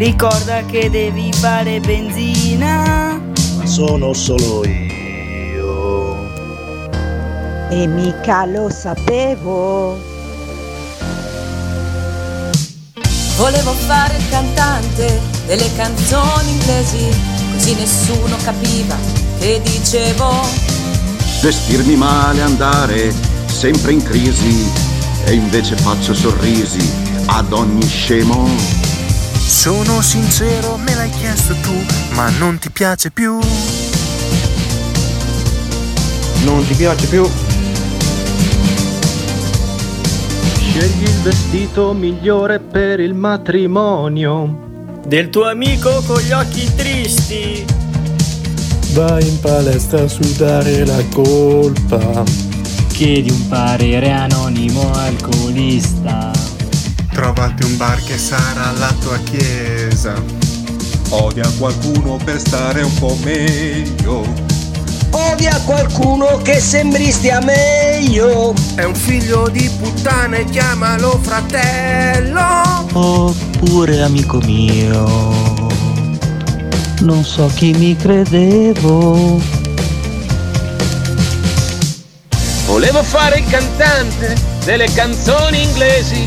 Ricorda che devi fare benzina. Ma sono solo io. E mica lo sapevo. Volevo fare il cantante delle canzoni inglesi, così nessuno capiva che dicevo. Vestirmi male, andare sempre in crisi e invece faccio sorrisi ad ogni scemo. Sono sincero, me l'hai chiesto tu, ma non ti piace più. Non ti piace più? Scegli il vestito migliore per il matrimonio. Del tuo amico con gli occhi tristi. Vai in palestra a sudare la colpa. Chiedi un parere anonimo alcolista. Trovati un bar che sarà la tua chiesa. Odia qualcuno per stare un po' meglio. Odia qualcuno che sembri stia meglio. È un figlio di puttana e chiamalo fratello. Oppure amico mio. Non so chi mi credevo. Volevo fare il cantante delle canzoni inglesi,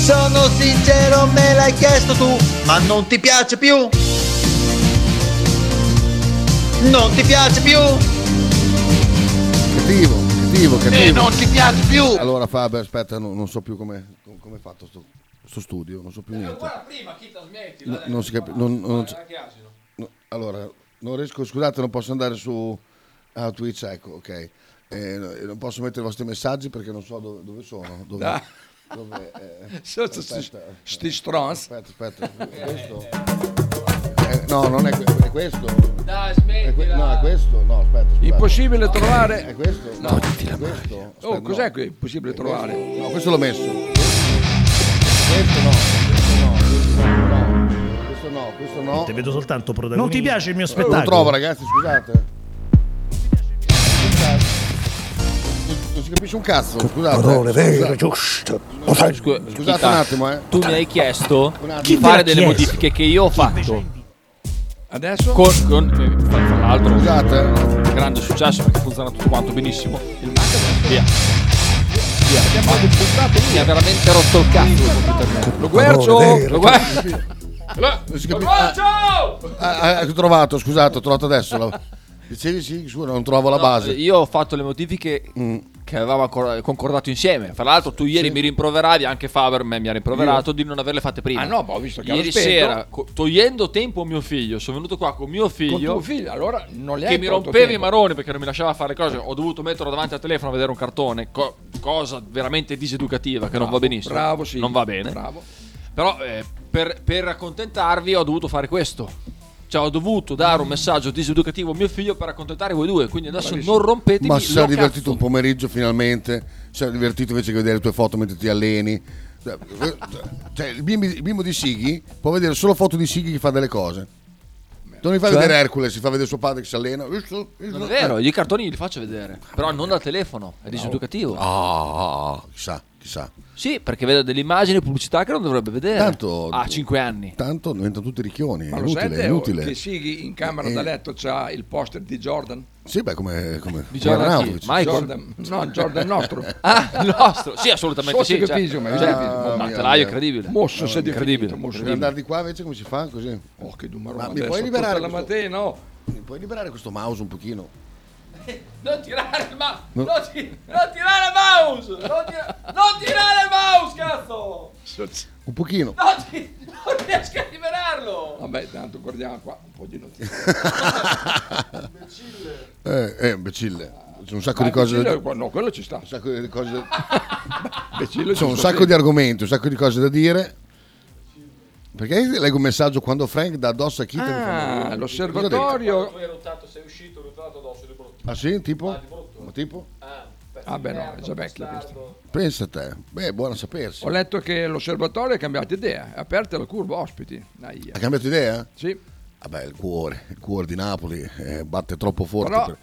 Sono sincero, me l'hai chiesto tu, ma non ti piace più? Non ti piace più? Cattivo, cattivo, cattivo. E non ti piace più? Allora Faber, aspetta, no- non so più come come è fatto sto, sto studio, non so più niente. prima, chi trasmetti? No, non si capisce. Non, non- no, allora, non riesco, scusate, non posso andare su ah, Twitch, ecco, ok. Eh, no, non posso mettere i vostri messaggi perché non so dove, dove sono. Dove, Dove, eh, So- so- aspetta, sti stronzi. Aspetta, aspetta. Questo. Eh, No, non è, è questo. Dai, È que- no, è questo. No, aspetta. scusate. Impossibile trovare. È questo? No. È questo. Oh, Aspetta, cos'è no. qui? Impossibile trovare. No, questo l'ho messo. Questo no, questo no, questo no, questo no, questo no. Te vedo soltanto protagonista. Non ti piace il mio Eh, spettacolo? Lo trovo ragazzi, scusate. Non- si capisce un cazzo, scusate. Parole vere, Scusate. Scusate un attimo, eh. Tu mi hai chiesto di Chi fare delle chiesto? modifiche che io ho fatto. Adesso? Con, con- eh, fra fra l'altro, Scusate. grande successo perché funziona tutto quanto benissimo. Il Mac via. Via. Mi ha veramente rotto il cazzo il computer. Lo guercio! Lo guercio! Non si capisce- Ah, ah, ho trovato, scusate, ho trovato adesso. la- Dicevi sì, su, non trovo la No, base. Io ho fatto le modifiche che avevamo concordato insieme. Fra l'altro, tu ieri Sì. mi rimproveravi, anche Faber me mi ha rimproverato di non averle fatte prima. Ah, no, ho visto che Ieri sera, co- togliendo tempo a mio figlio, sono venuto qua con mio Con figlio. tuo figlio, allora non le che mi rompeva i maroni perché non mi lasciava fare cose. Ho dovuto metterlo davanti al telefono a vedere un cartone, co- cosa veramente diseducativa che non Bravo, va benissimo. bravo, sì. Non va bene. Bravo. Però eh, per, per accontentarvi ho dovuto fare questo. Cioè ho dovuto dare un messaggio diseducativo a mio figlio per accontentare voi due. Quindi adesso Bravissimo. non rompetemi Ma si è divertito cazzo. un pomeriggio finalmente. Si è divertito invece che vedere le tue foto mentre ti alleni. Cioè, cioè, il, bimbo, il bimbo di Sighi può vedere solo foto di Sighi che fa delle cose. Non mi fa Cioè? vedere Hercules, si fa vedere suo padre che si allena. Non è vero, io i cartoni li faccio vedere. Però non dal telefono, è diseducativo. Ah, ah, chissà, chissà. Sì, perché vedo delle immagini e pubblicità che non dovrebbe vedere. Tanto, a 5 anni. Tanto diventano tutti ricchioni. È Ma inutile, sente è inutile. che Sighi in camera Eh. da letto c'ha il poster di Jordan? Sì, beh, come, come, Di Jordan. Michael? Jordan- no, Jordan nostro. Ah, il nostro. Sì, assolutamente Sotto sì. cioè, piso, ma cioè, che un mantellaio incredibile. Mosso è incredibile. Devi andare di qua invece come si fa così? Oh, che Ma dumarone mi puoi liberare la mattina, no? Mi puoi liberare questo mouse un pochino? Non tirare il mouse! No. Non, ti- non tirare il mouse! Non, tira- non tirare il mouse, cazzo! Un pochino. Non, ti- non riesco a liberarlo! Vabbè, tanto guardiamo qua un po' di notizie. Eh, eh, imbecille. C'è un sacco di cose. da- no, quello ci sta. Un sacco di cose. da- Imbecille C'è un sta sacco sempre. di argomenti, un sacco di cose da dire. Perché leggo un messaggio quando Frank dà addosso a fa- Ah, l'osservatorio. Tu hai rotato, sei uscito, rotato addosso di brutto. Ah sì? Tipo? Ma tipo? Ah, beh, no, è già vecchio questo. Pensa a te. Beh, buono sapersi. Ho letto che l'osservatorio ha cambiato idea, è aperta la curva ospiti. Aia. Ha cambiato idea? Sì. Vabbè, il cuore, il cuore di Napoli eh, batte troppo forte. Però per-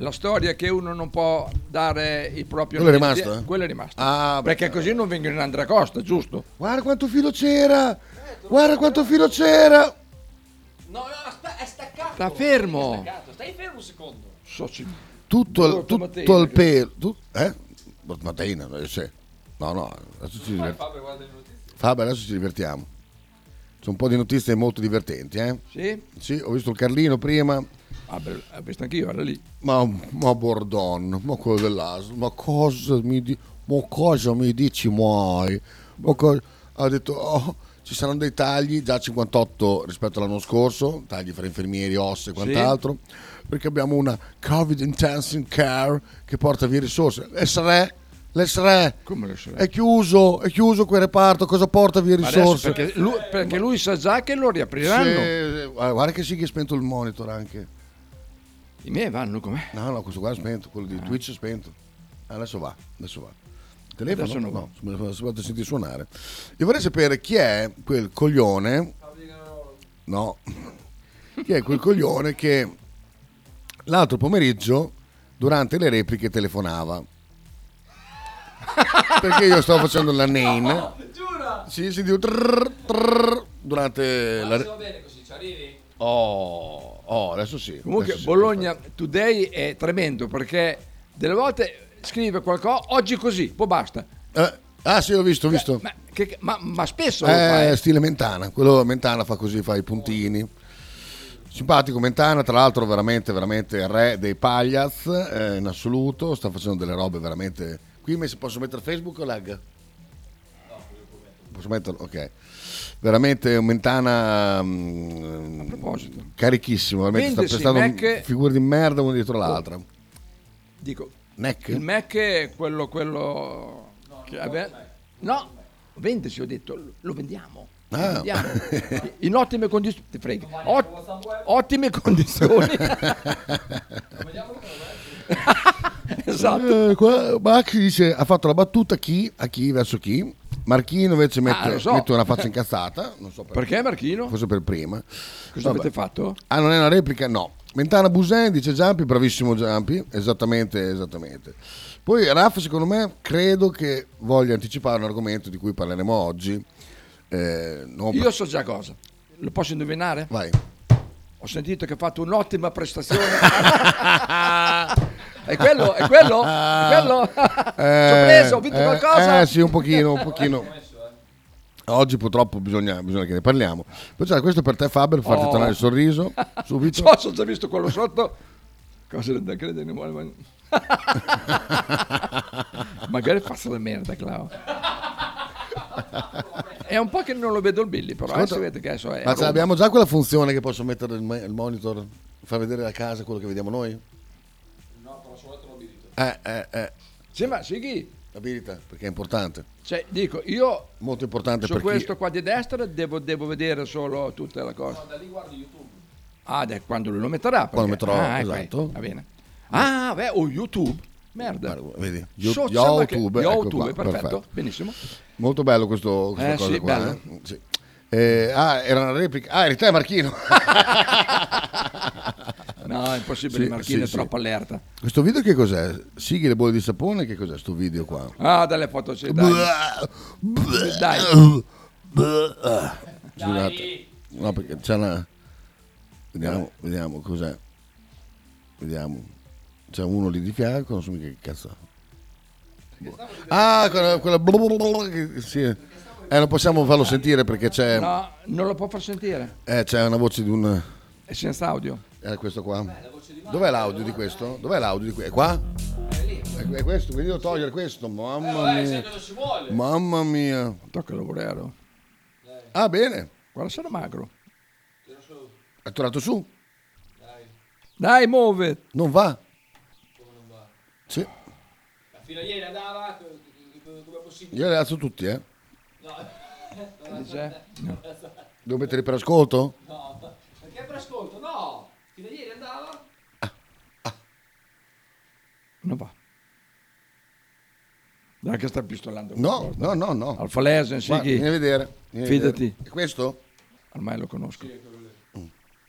la storia che uno non può dare il proprio Quello è volentieri- rimasto, eh? Quello è rimasto. Ah, beh, Perché così non vengono in Andracosta, giusto? Guarda quanto filo c'era! Guarda quanto filo c'era! No, no, aspetta, è staccato. Sta fermo. È staccato. Stai fermo un secondo. Soci- Tutto il, Porta tutto che- pelo. Tu, eh? Mattina, eh, sì. No, no, adesso ci divertiamo. Fabio, guarda le notizie. Fabio, adesso ci divertiamo. C'è un po' di notizie molto divertenti, eh? Sì? Sì, ho visto il Carlino prima. Ah, beh, ho visto anch'io, era lì. Ma, ma Bordon, ma quello dell'ASL, ma cosa mi, di- ma cosa mi dici mai? Ma co- ha detto, oh, ci saranno dei tagli, già 58 rispetto all'anno scorso, tagli fra infermieri, ossa e quant'altro, perché abbiamo una Covid Intensive Care che porta via risorse. L'SRE, l'SRE, è chiuso, è chiuso quel reparto, cosa porta via risorse? perché, lui, perché lui sa già che lo riapriranno. Sì, guarda guarda che sì che è spento il monitor anche. I miei vanno com'è? No, no, questo qua è spento, quello di Twitch è spento. Adesso va, adesso va. Telefono? No, me lo fatto sentire suonare. Io vorrei sapere chi è quel coglione. No. Chi è quel coglione che l'altro pomeriggio, durante le repliche, telefonava. Perché io stavo facendo la name. Giura! Sì, sentivo trrr, trrr, durante la Ma re- va bene così, ci arrivi? Oh, oh, adesso sì. Comunque adesso sì. Bologna Today è tremendo perché delle volte scrive qualcosa, oggi così, poi basta. Eh, ah sì, ho visto, ho visto. Ma, che- ma- ma spesso Eh, stile Mentana, quello Mentana fa così, fa i puntini. Simpatico Mentana, tra l'altro veramente, veramente re dei pagliaz eh, in assoluto, sta facendo delle robe veramente... Qui mi posso mettere Facebook o lag? Posso metterlo? Ok. Veramente un Mentana mm, carichissimo, veramente sta Vendersi prestando Mac- figure di merda una dietro l'altra. Dico, Neck? il Mac è quello, quello che ave- No, vendersi ho detto, lo vendiamo. Ah. In ottime condizioni. Ti frega. Ot- ottime condizioni. esatto. Eh, qua Max dice ha fatto la battuta chi a chi verso chi Marchino invece mette, Ah, so. mette una faccia incazzata non so Perché Marchino? forse per prima Cosa Vabbè. avete fatto? ah non è una replica no Mentana Busen dice Giampi bravissimo Giampi esattamente esattamente poi Raff secondo me credo che voglia anticipare un argomento di cui parleremo oggi Eh, non- Io so già cosa. Lo posso indovinare? vai Ho sentito che ha fatto un'ottima prestazione. è quello? È quello? È quello? Sorpreso, ho vinto eh, qualcosa? Eh sì, un pochino, un pochino. Oggi purtroppo bisogna, bisogna che ne parliamo. Poi c'era questo per te Faber, per farti Oh. tornare il sorriso. Subito. So, ho già visto quello sotto. Cosa da credere? ne vuole- ma- Magari faccio la merda, Clau. È un po' che non lo vedo il Billy, però Ascolta, adesso vedete che adesso è. Ma abbiamo già quella funzione che posso mettere il, il monitor, far vedere a casa quello che vediamo noi? No, però solo te lo abilito. Eh, eh, eh. Sì, ma Sighi, Abilita, perché è importante. cioè, dico, io Molto importante su per questo chi... qua di destra devo, devo vedere solo tutta la cosa. Da lì guardi YouTube. Ah, dai, quando lui lo metterà. perché- Quando metterò, ah, ecco, esatto. Va bene. Ah, beh, o YouTube. Merda. Vedi, Yo- So- sembra che- YouTube, ecco YouTube, qua, perfetto, perfetto. benissimo. Molto bello questo, questa Eh, cosa sì, qua. bello. eh. Sì. Eh, ah, era una replica. Ah, eri te Marchino. No, è impossibile, Sì, Marchino sì, è troppo sì. allerta. Questo video che cos'è? Sighi le bolle di sapone? Che cos'è sto video qua? Ah, dalle foto, sì, dai. Dai. Scusate. No, perché c'è una... Vediamo, vediamo cos'è. Vediamo. C'è uno lì di fianco, non so mica che cazzo. Ah, quella... quella... che- Sì. Eh, non possiamo farlo sentire perché c'è... No, non lo può far sentire. Eh, c'è una voce di un... È senza audio. È questo qua. Dov'è l'audio di questo? Dov'è l'audio di questo? È qua? È, è questo, quindi devo togliere questo. Mamma mia. Mamma mia. Tocca lavorare. Ah, bene. Guarda, sarà magro. È tornato su. Dai, muove. Non va. Sì. Fino a ieri andava, co- co- co- come è possibile? Io le alzo tutti, eh. No. Devo mettere per ascolto? No, perché per ascolto? No, fino a ieri andava. Non va. Dai che sta pistolando. No, no, no, no. Guarda, Sighi. Vieni a vedere. vieni a vedere. Fidati. È questo? Ormai lo conosco.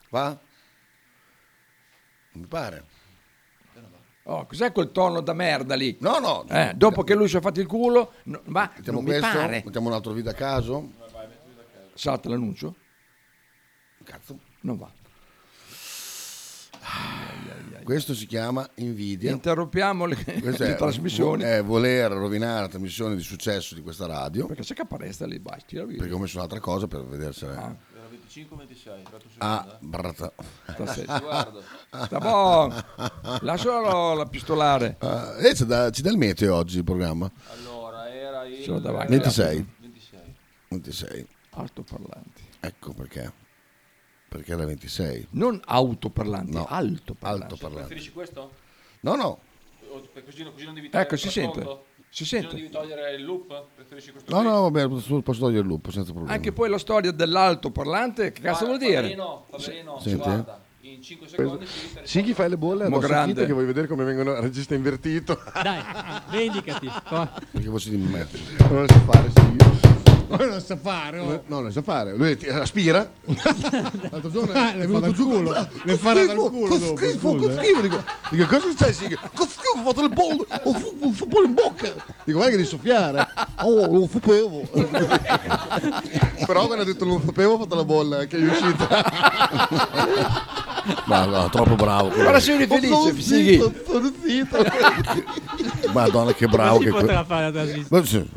Va? Non mi pare. Oh, cos'è quel tono da merda lì? No, no. Eh, dopo che lui si è fatto il culo, no, ma Mettiamo non mi questo, pare. mettiamo un altro video a caso. Salta l'annuncio? Cazzo. Non va. Questo si chiama invidia. Interrompiamo le, Questo le è, trasmissioni. è voler rovinare la trasmissione di successo di questa radio. Perché c'è caparesta lì, vai, tira via. Perché ho messo un'altra cosa per vedere se. Ah. Era 25 o 26? Tratto su Ah, brata. Stasera. Guarda. Sta buono. Lascialo la pistolare. Ah, eh, c'è da- ci dà il meteo oggi il programma. Allora, era il Ce l'ho davanti. 26. 26. 26. Altoparlanti. Ecco perché. Perché era 26. Non autoparlanti, No, altoparlanti. altoparlanti. Preferisci questo? No, no. Così, così non devi Ecco, si il sente. Si Così non sente. devi togliere il loop? Preferisci questo No, qui? no, vabbè, posso posso togliere il loop senza problema. Anche poi la storia dell'altoparlante, che cazzo vuol dire? Paperino, Paperino, Senti, guarda, in 5 secondi Sì, chi fai le bolle Mo grande. Che vuoi vedere come vengono a regista invertito. Dai, vendicati. Perché voce di me. Non lo sa fare, sì. Non lo sa fare, oh. No, non lo sa fare. Lui ti- aspira. L'altro giorno Ah, le fa dal culo. Le farà dal culo Che dopo, schifo, che scusa, eh. schifo. Dico, dico, cosa succede? Sì, Che schifo, ho fatto le bolle. Ho fu- ho fu- in bocca. Dico, guarda che devi soffiare. Oh, non sapevo. Però quando ha detto non sapevo, ho fatto la bolla che è uscita. Ma no, troppo bravo. Guarda sei felice, Sono zitto, sono zitto. Madonna, che bravo Così che potrà fare la trasmissione. Ma sì,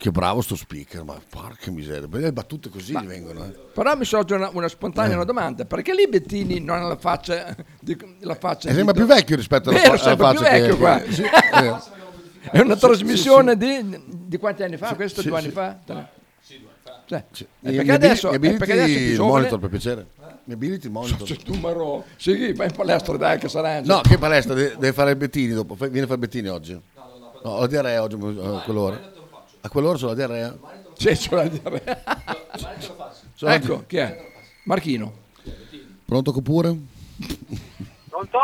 Che bravo sto speaker, ma porca miseria. Perché le battute così gli vengono. eh. Però mi sorge una, una spontanea una domanda: perché lì Bettini non ha la faccia di, la faccia È sempre di- più vecchio rispetto alla, Vero, fa- alla più faccia vecchio che, qua. che- sì, eh. È una Sì, trasmissione sì, Di, di quanti anni fa? Sì, Questo sì, due sì. anni fa? Cioè, sì. eh, Mi- perché mi adesso, abili- eh, mi abiliti perché adesso il giovane. monitor per piacere. Mi abiliti il monitor. C'è tu Marò. Sì, vai in palestra, dai, che sarà. No, che palestra, deve, deve fare il Bettini dopo. Vieni a fare il Bettini oggi. No, ho la diarrea oggi a quell'ora. A quell'ora c'ho la diarrea. Sì, c'ho la diarrea. Ecco, chi è? Marchino. Pronto Copure? Pronto?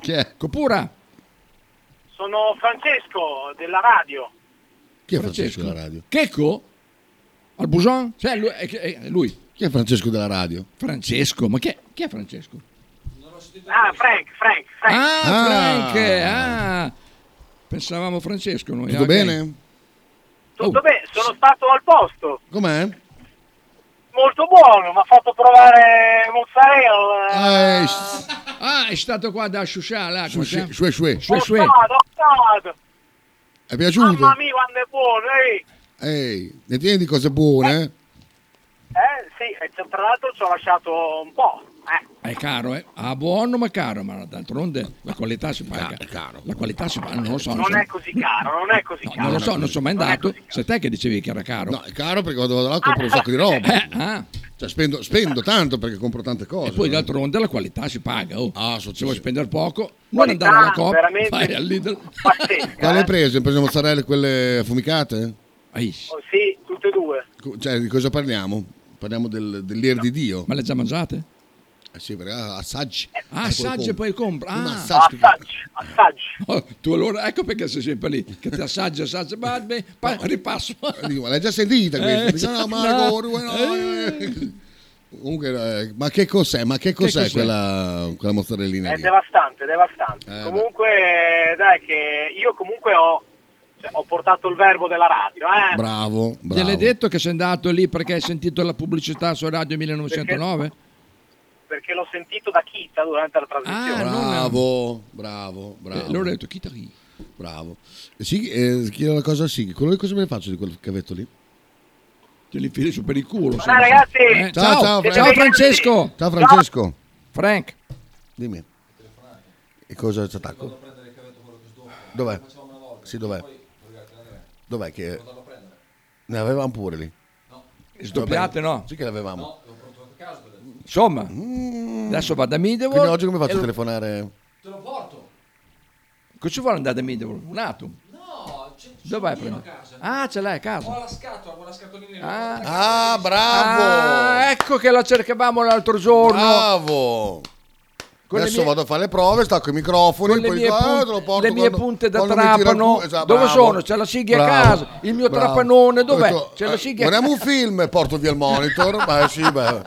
Chi è? Copura. Sono Francesco della radio. Chi è Francesco della radio? Checco? Al Buson? Cioè, lui, è, è lui. Chi è Francesco della radio? Francesco, ma chi è, chi è Francesco? Ah, Frank, Frank, Frank. Ah, Ah. Frank, ah. Pensavamo Francesco noi. Tutto ok. bene? Tutto bene, sono stato al posto. Com'è? Molto buono, mi ha fatto provare mozzarella. Eh, Ah, è stato qua da Shusha, là, shue, shue. Shue, Ho shue. stato, ho stato. È piaciuto? Mamma mia, quando è buono, ehi. Ehi, ne tieni di cose buone? eh? Eh, sì, e tra l'altro ci ho lasciato un po'. Eh. È caro, eh? Ah, buono ma caro, ma d'altronde la qualità si paga. È caro. La qualità si paga, non lo so. Non so. è così caro, non è così No, caro. non lo so, non sono mai andato. Sei te che dicevi che era caro. No, è caro perché quando vado là compro un sacco di roba. Eh, ah. Cioè, spendo, spendo tanto perché compro tante cose. E poi d'altronde la qualità si paga. Oh. Ah, Se vuoi spendere poco, non andare alla Coop, vai al Lidl. Quale hai preso? Hai preso le mozzarelle quelle affumicate? Oh, sì, tutte e due. Cioè, di cosa parliamo? Parliamo del, dell'ir di Dio. Ma le già mangiate? Eh sì, perché ah, assaggi. Ah, Eh, assaggi e poi compra. Ah. assaggio. Assaggi. Oh, tu allora, ecco perché sei sempre lì, che ti assaggi, assaggi, ma beh, poi ripasso. Dico, ma l'hai già sentita questa? Eh, Dico, no, no. Marco, due, no, eh. Comunque, eh, ma che cos'è? Ma che cos'è, cos'è? quella, quella mozzarellina È lì? devastante, devastante. Eh, comunque, dai, che io comunque ho, ho portato il verbo della radio, eh. Bravo, bravo. Gliel'hai detto che sei andato lì perché hai sentito la pubblicità su Radio 1909? Perché l'ho sentito da Kita durante la trasmissione. Ah, Bravo, bravo, bravo. Eh, allora ho detto, chi ti ri? Bravo. Sì, eh, chiedo una cosa a Sighi. Quello lì cosa me ne faccio di quel cavetto lì? Te li infili su per il culo. Ciao, ragazzi. Eh, Ciao, ciao, ciao, ciao. Francesco. Ciao Francesco. Frank. Dimmi. E cosa ci attacco? Dov'è? Sì, dov'è? Dov'è che... Ne avevamo pure lì. Sdoppiate, no? Sì che le avevamo. Insomma, adesso vado da Midevol. Quindi oggi come faccio a lo- telefonare? Te lo porto. Cosa ci vuole andare da Midevol? Un attimo. No, c'è Dove vai a prendere? Ah, ce l'hai a casa. Ho la scatola, quella scatolina. Ah, Ah, bravo! Ah, ecco che la cercavamo l'altro giorno. Bravo! Adesso mie- vado a fare le prove, stacco i microfoni, poi mie, punte, lo porto le mie quando- punte da trapano. esatto, dove bravo. sono? C'è la Sighi a casa. Il mio bravo. trapanone, dov'è? Detto, C'è la eh, Sighi a Guardiamo un film e porto via il monitor. Beh, sì, beh.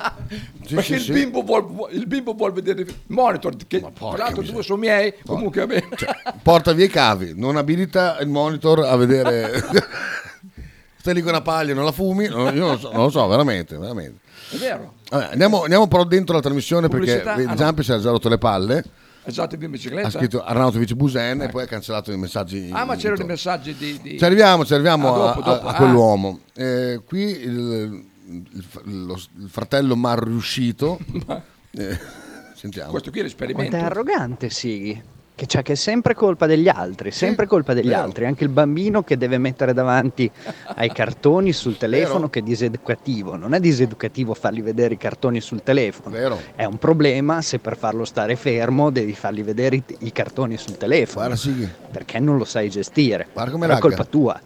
Sì, Perché sì, il, sì. Bimbo vuol, il bimbo vuol vedere il monitor, che tra l'altro due sono miei, comunque va bene. Cioè, Porta via i cavi, non abilita il monitor a vedere. Stai lì con una paglia, non la fumi? Io non lo so, non lo so, veramente, veramente. È vero. Vabbè, andiamo, andiamo però dentro la trasmissione Pubblicità? perché Ah, no. Giampi si è già rotto le palle. Esatto, in bicicletta. Ha scritto Arnautovic Busen e poi ha cancellato i messaggi. Ah, ma c'erano dei messaggi di... di- Ci arriviamo, ci arriviamo Ah, a- dopo, a, dopo. a Ah. quell'uomo. Eh, qui il, il- lo- il fratello mal riuscito. Eh, sentiamo. Questo qui è Quanto è l'esperimento. arrogante Sighi. Che c'è che è sempre colpa degli altri, sempre colpa degli vero. altri. Anche il bambino che deve mettere davanti ai cartoni sul telefono Vero. che è diseducativo. Non è diseducativo fargli vedere i cartoni sul telefono. Vero. È un problema se per farlo stare fermo devi fargli vedere i, i cartoni sul telefono. Guarda, Sighi. Perché non lo sai gestire. È colpa tua.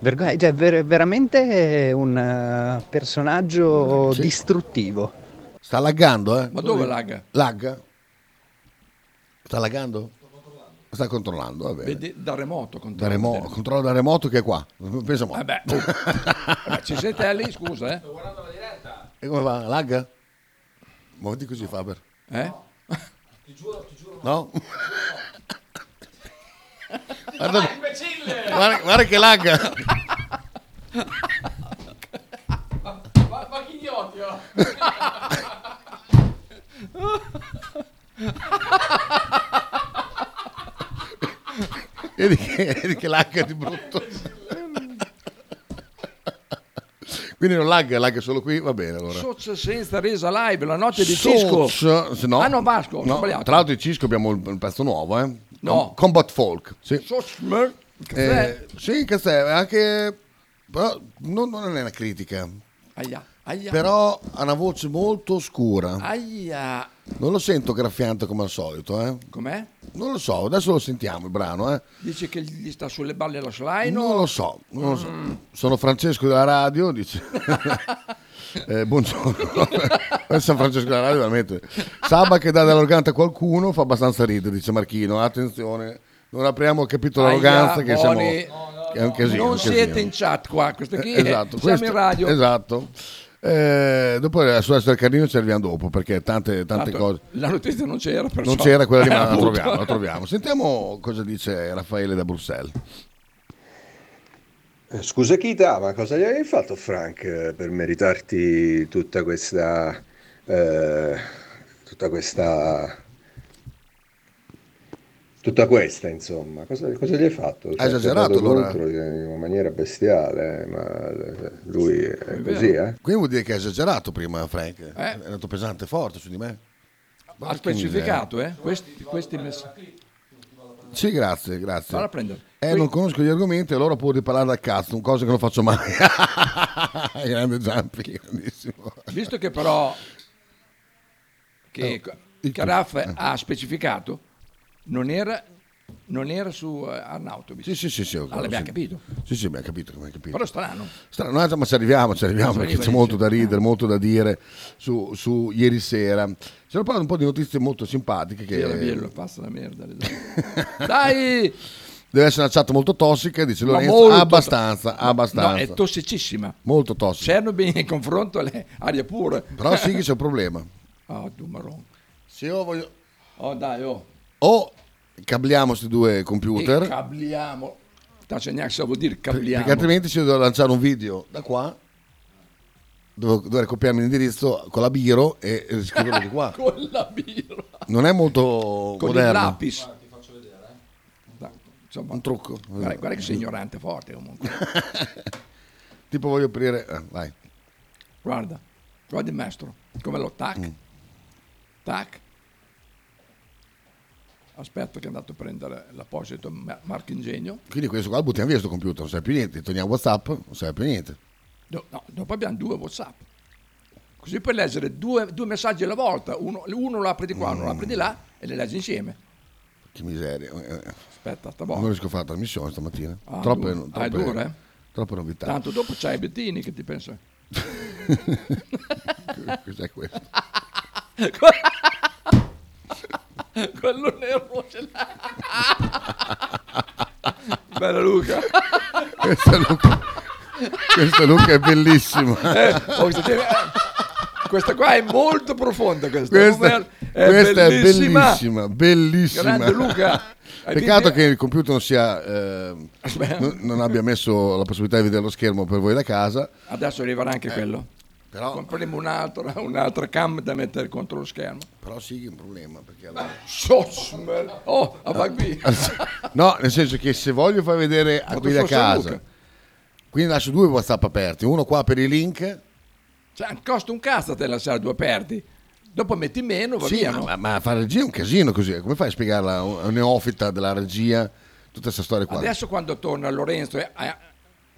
Vergo- cioè, ver- veramente un eh, personaggio Sì. distruttivo. Sta laggando, eh? Ma dove lagga? Lagga? Sta laggando? Sta controllando, vabbè. Vedi da remoto. Da controllo. remoto, controllo da remoto che è qua. Pensa mo. Vabbè, oh. Vabbè, ci sei te lì, scusa, eh? E come va? Lagga? Muoviti così, Faber. Eh? Ti giuro, ti giuro. No? Guarda, guarda, guarda che lagga. Ma, ma che idioti, oh. Vedi che, vedi che lagga di brutto. Quindi non lagga, lagga solo qui, va bene allora. Socia senza resa live, la notte di Cisco. Soc- se no, Ah no, Vasco, no. Tra l'altro di Cisco abbiamo il, pezzo nuovo, eh? No. Combat Folk. Sì. Caffè. Eh, sì, che è anche... Però non, non è una critica. Aia, aia. Però ha una voce molto scura. Aia. Non lo sento graffiante come al solito, eh? Com'è? Non lo so, adesso lo sentiamo il brano, eh? Dice che gli sta sulle balle la slime? Non lo so, non lo so. Sono Francesco della radio, dice. Eh, buongiorno. San Francesco della Radio, veramente. Saba che dà dell'arroganza a qualcuno fa abbastanza ridere, dice Marchino. Attenzione, non apriamo il capitolo arroganza che siamo... Che è un casino. Non siete in chat qua, questo qui Eh, è- esatto, siamo questo- in radio. Esatto. Eh, dopo la sulla del Carlino ci arriviamo dopo perché tante, tante Tanto cose. La notizia non c'era, perciò- Non c'era quella lì, ma la troviamo, la troviamo. Sentiamo cosa dice Raffaele da Bruxelles. Eh, Scusa Chita, ma cosa gli hai fatto Frank eh, per meritarti tutta questa... eh, tutta questa... tutta questa, insomma? Cosa, cosa gli hai fatto? Ci Ha esagerato, allora. contro in una maniera bestiale, ma eh, lui è così, eh? Quindi vuol dire che ha esagerato prima Frank. Eh. È andato pesante e forte su di me. Ha specificato, eh? Questi, questi messaggi. Sì, grazie, grazie. Falla prendere. Eh, non conosco gli argomenti, allora può riparare dal cazzo, un cosa che non faccio mai. Grande Zampi, grandissimo. Visto che però che, Eh, che Raff ha specificato, non era, non era su eh, Arnautovic. Sì, sì, sì, sì. Ah, l'abbiamo capito. Sì, sì, abbiamo capito, abbiamo capito. Però strano. Strano, no, ma ci arriviamo, ci arriviamo Ci perché c'è molto da ridere, molto da dire su, su ieri sera. Ci hanno parlato un po' di notizie molto simpatiche che Era bello, passa la merda. Dai! deve essere una chat molto tossica, dice Ma Lorenzo. abbastanza, No, abbastanza. No, è tossicissima. Molto tossica. Chernobyl in confronto alle aria pure. Però sì che c'è un problema. Oh, tu marron. Se io voglio... Oh, dai, oh. O cabliamo questi due computer, E cabliamo. Tace neanche se vuol dire cabliamo. perché altrimenti ci devo lanciare un video da qua, devo, dovrei copiarmi l'indirizzo con la biro e scriverlo di qua. Con la birra. Non è molto Con moderno. il lapis. Dai, insomma, Un trucco. Guarda, guarda che sei ignorante forte comunque. tipo voglio aprire... eh, vai. Guarda, guarda il maestro. Come lo tac. Mm. Tac. Aspetta che è andato a prendere l'apposito ma- marchingegno. Quindi questo qua lo buttiamo via sto computer, non serve più niente. Torniamo WhatsApp, non serve più niente. Do- no, dopo abbiamo due WhatsApp. Così puoi leggere due, due messaggi alla volta. Uno, uno lo apri di qua, uno lo apri di là e le leggi insieme. Che miseria. Eh, Aspetta, sta Non buono. riesco a fare la trasmissione stamattina. Ah, troppe, dura. troppe, Ah, è dura, eh? troppe novità. Tanto dopo c'hai Bettini che ti pensa. Cos'è questo? Quello nero ce l'ha. Bella Luca. Questa Luca, questa Luca è bellissima. Eh, oh, questa, eh, questa qua è molto profonda. Questa, Questa, è, questa è bellissima. bellissima, bellissima. Grande Luca. Peccato che il computer non sia eh, non, non abbia messo la possibilità di vedere lo schermo per voi da casa. Adesso arriverà anche quello. Però- Compreremo un'altra, un'altra cam da mettere contro lo schermo. Però sì è un problema perché allora- Sosmer. Oh, ah, va qui. No, nel senso che se voglio far vedere a Quanto quelli a fosse casa, Luca. quindi lascio due WhatsApp aperti, uno qua per i link. Cioè, costa un cazzo a te lasciare due aperti. Dopo metti meno, va Sì, via. ma, no? ma, ma fare regia è un casino così. Come fai a spiegarla a un neofita della regia tutta questa storia qua? Adesso quando torna Lorenzo, eh,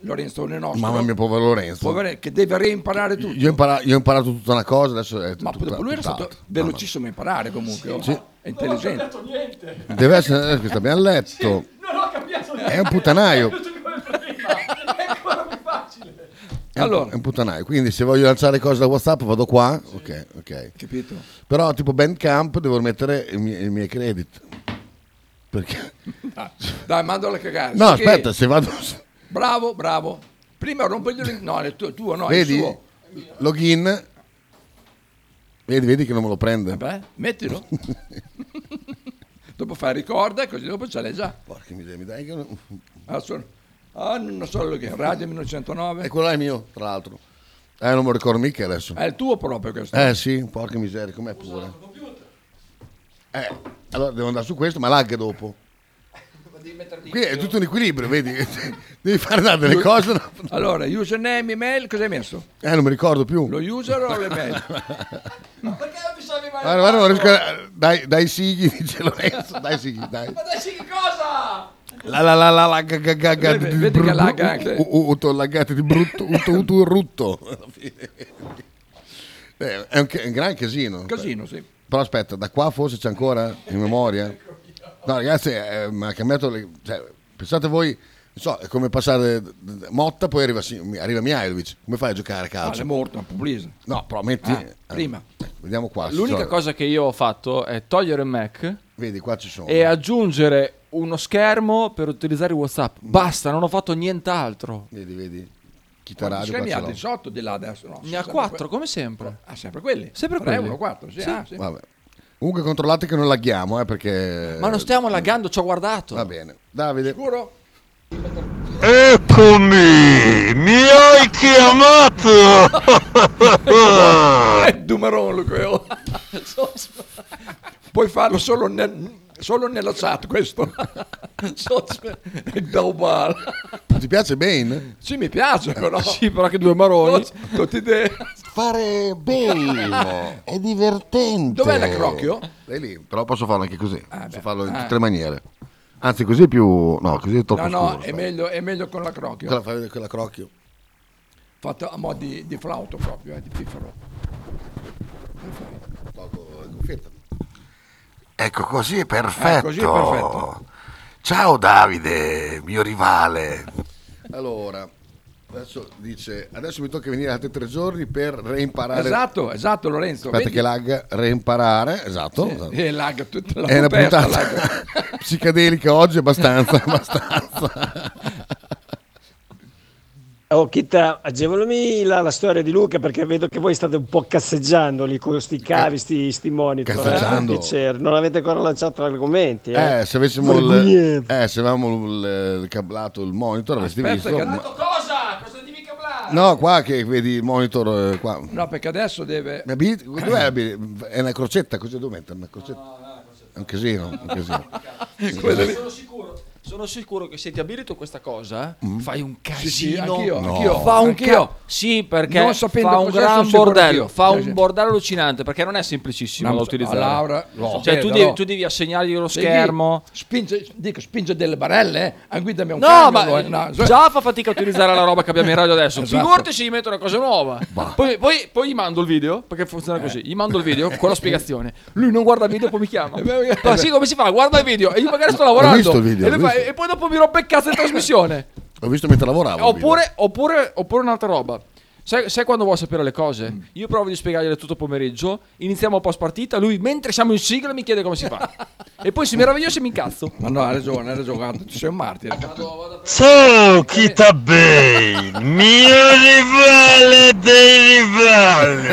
Lorenzo è nostro, Mamma mia, povero Lorenzo. povero- che deve reimparare tutto. Io ho, impara- io ho imparato tutta una cosa, adesso è Ma tutta, dopo lui era stato velocissimo a imparare comunque. oh. Sì. È intelligente. Deve essere, eh, questo abbiamo letto. Non ho capito È un puttanaio. Allora. è un puttanaio. Quindi se voglio lanciare cose da WhatsApp vado qua. Ok, ok. Capito? Però tipo Bandcamp devo mettere i miei, i miei credit. Perché? Dai, dai mandalo a cagare. No, Sì che- aspetta, se vado... Bravo, bravo. Prima rompigli il... No, il tuo, tuo no, vedi? il suo. Login. Vedi, vedi che non me lo prende. Vabbè, mettilo. dopo fai ricorda così dopo ce l'hai già. Porca miseria, mi dai che non- Ah, sono... ah non so che Radio 1909. E quello là è mio, tra l'altro. Eh, non me lo ricordo mica adesso. È il tuo proprio questo. Eh sì, porca miseria, com'è pure. Eh, allora devo andare su questo, ma lagga dopo. Qui è tutto un equilibrio, vedi? Devi fare dare delle cose. no? Allora, username, email, cosa hai messo? Eh, non mi ricordo più. Lo user o l'email? Guarda, guarda, non riesco a- Dai, dai sigli, dice Lorenzo. Dai sigli, dai. Ma dai, che cosa? La la la la la ga ga ga ga Vedi- di vedi che brutto- lagga anche. u- u- uto laggate di brutto, uto uto rutto. Eh, È un gran casino. Casino, sì. Però aspetta, da qua forse c'è ancora in memoria? No, ragazzi, eh, mi ha cambiato. le- cioè, pensate voi, so, è come passare Motta, poi arriva, arriva Mihailovic. Come fai a giocare a Ah, calcio? è morto, un pugliese. No, però metti. Ah, eh, prima. Vediamo qua. L'unica so- cosa che io ho fatto è togliere il Mac Vedi, qua ci sono. e aggiungere uno schermo per utilizzare WhatsApp. Basta, non ho fatto nient'altro. Vedi, vedi. Quanti radio schermi ha ce l'ho. 18 di là adesso? No, Ne ha sempre quattro, que- come sempre. Ah, sempre quelli? Sempre 3, quelli. 1, 4, sì. Sì. ah, sì. Vabbè. Comunque controllate che non laghiamo, eh, perché... Ma non stiamo laggando, ci ho guardato. Va bene. Davide. Sicuro? Eccomi! Mi hai chiamato! È Dumeron quello. Puoi farlo solo, nel- solo nella chat questo. È da bar. Ti piace Bane? Sì, mi piace però. Sì, però che due maroni. Tutti idee. Fare Bane è divertente. Dov'è l'accrocchio? È lì, però posso farlo anche così. posso farlo in Ah. tutte le maniere. Anzi, così è più... No, così è troppo No, no, scuro. è meglio, è meglio con l'accrocchio. Quella, fai vedere quella crocchio. Fatto a mo' di, di flauto proprio, eh, di piffero. Ecco, così è perfetto. Eh, così è perfetto. Ciao Davide, mio rivale. Allora, adesso dice... Adesso mi tocca venire altri tre giorni per reimparare... Esatto, esatto Lorenzo. Aspetta vedi? che lag, reimparare, esatto. Sì, esatto. E lag tutta la È una puntata lag. psicadelica oggi, abbastanza, abbastanza. Oh, Chitta, agevolami la, la storia di Luca perché vedo che voi state un po' casseggiando lì con sti cavi, sti, sti monitor. eh. Non avete ancora lanciato argomenti. Eh, Eh, se avessimo il, eh, se avevamo il, il cablato, il monitor, avresti Aspetta visto. che- ma- Cosa? Cosa devi cablare? No, qua che vedi il monitor eh, qua. No, perché adesso deve... Ma Dov'è la È una crocetta, così devo mettere una crocetta. È un casino, un casino. Sono sicuro. Sono sicuro che se ti abilito questa cosa, Mm. fai un Sì, sì, casino. anch'io, No. anch'io, Fa un anch'io. ca- Sì, perché fa un gran bordello. Fa Sì, un sì. bordello allucinante perché non è semplicissimo No, da utilizzare. Laura, cioè, sapete, tu, devi, no? tu devi assegnargli lo Sì, schermo. Spinge, dico, spinge delle barelle, eh? Guidami un No, camion, ma eh, no, cioè- già fa fatica a utilizzare la roba che abbiamo in radio adesso. Esatto. Figurati se gli metto una cosa nuova. Poi, poi, poi gli mando il video, perché funziona così. Gli mando il video con la spiegazione. Lui non guarda il video, poi mi chiama. Ma sì, come si fa? Guarda il video. E io magari sto lavorando. visto il video, e, l'ho fa- e poi dopo mi rompe il cazzo in trasmissione. Ho visto mentre lavoravo. Oppure, oppure, oppure un'altra roba. Sai, sai quando vuoi sapere le cose? Io provo di spiegargliele tutto pomeriggio. Iniziamo post partita. Lui, mentre siamo in sigla, mi chiede come si fa. e poi si meraviglia se mi incazzo. Ma no, hai ragione, hai ragione, tu sei un martire. Ciao Kita Bane, mio rivale dei rivali.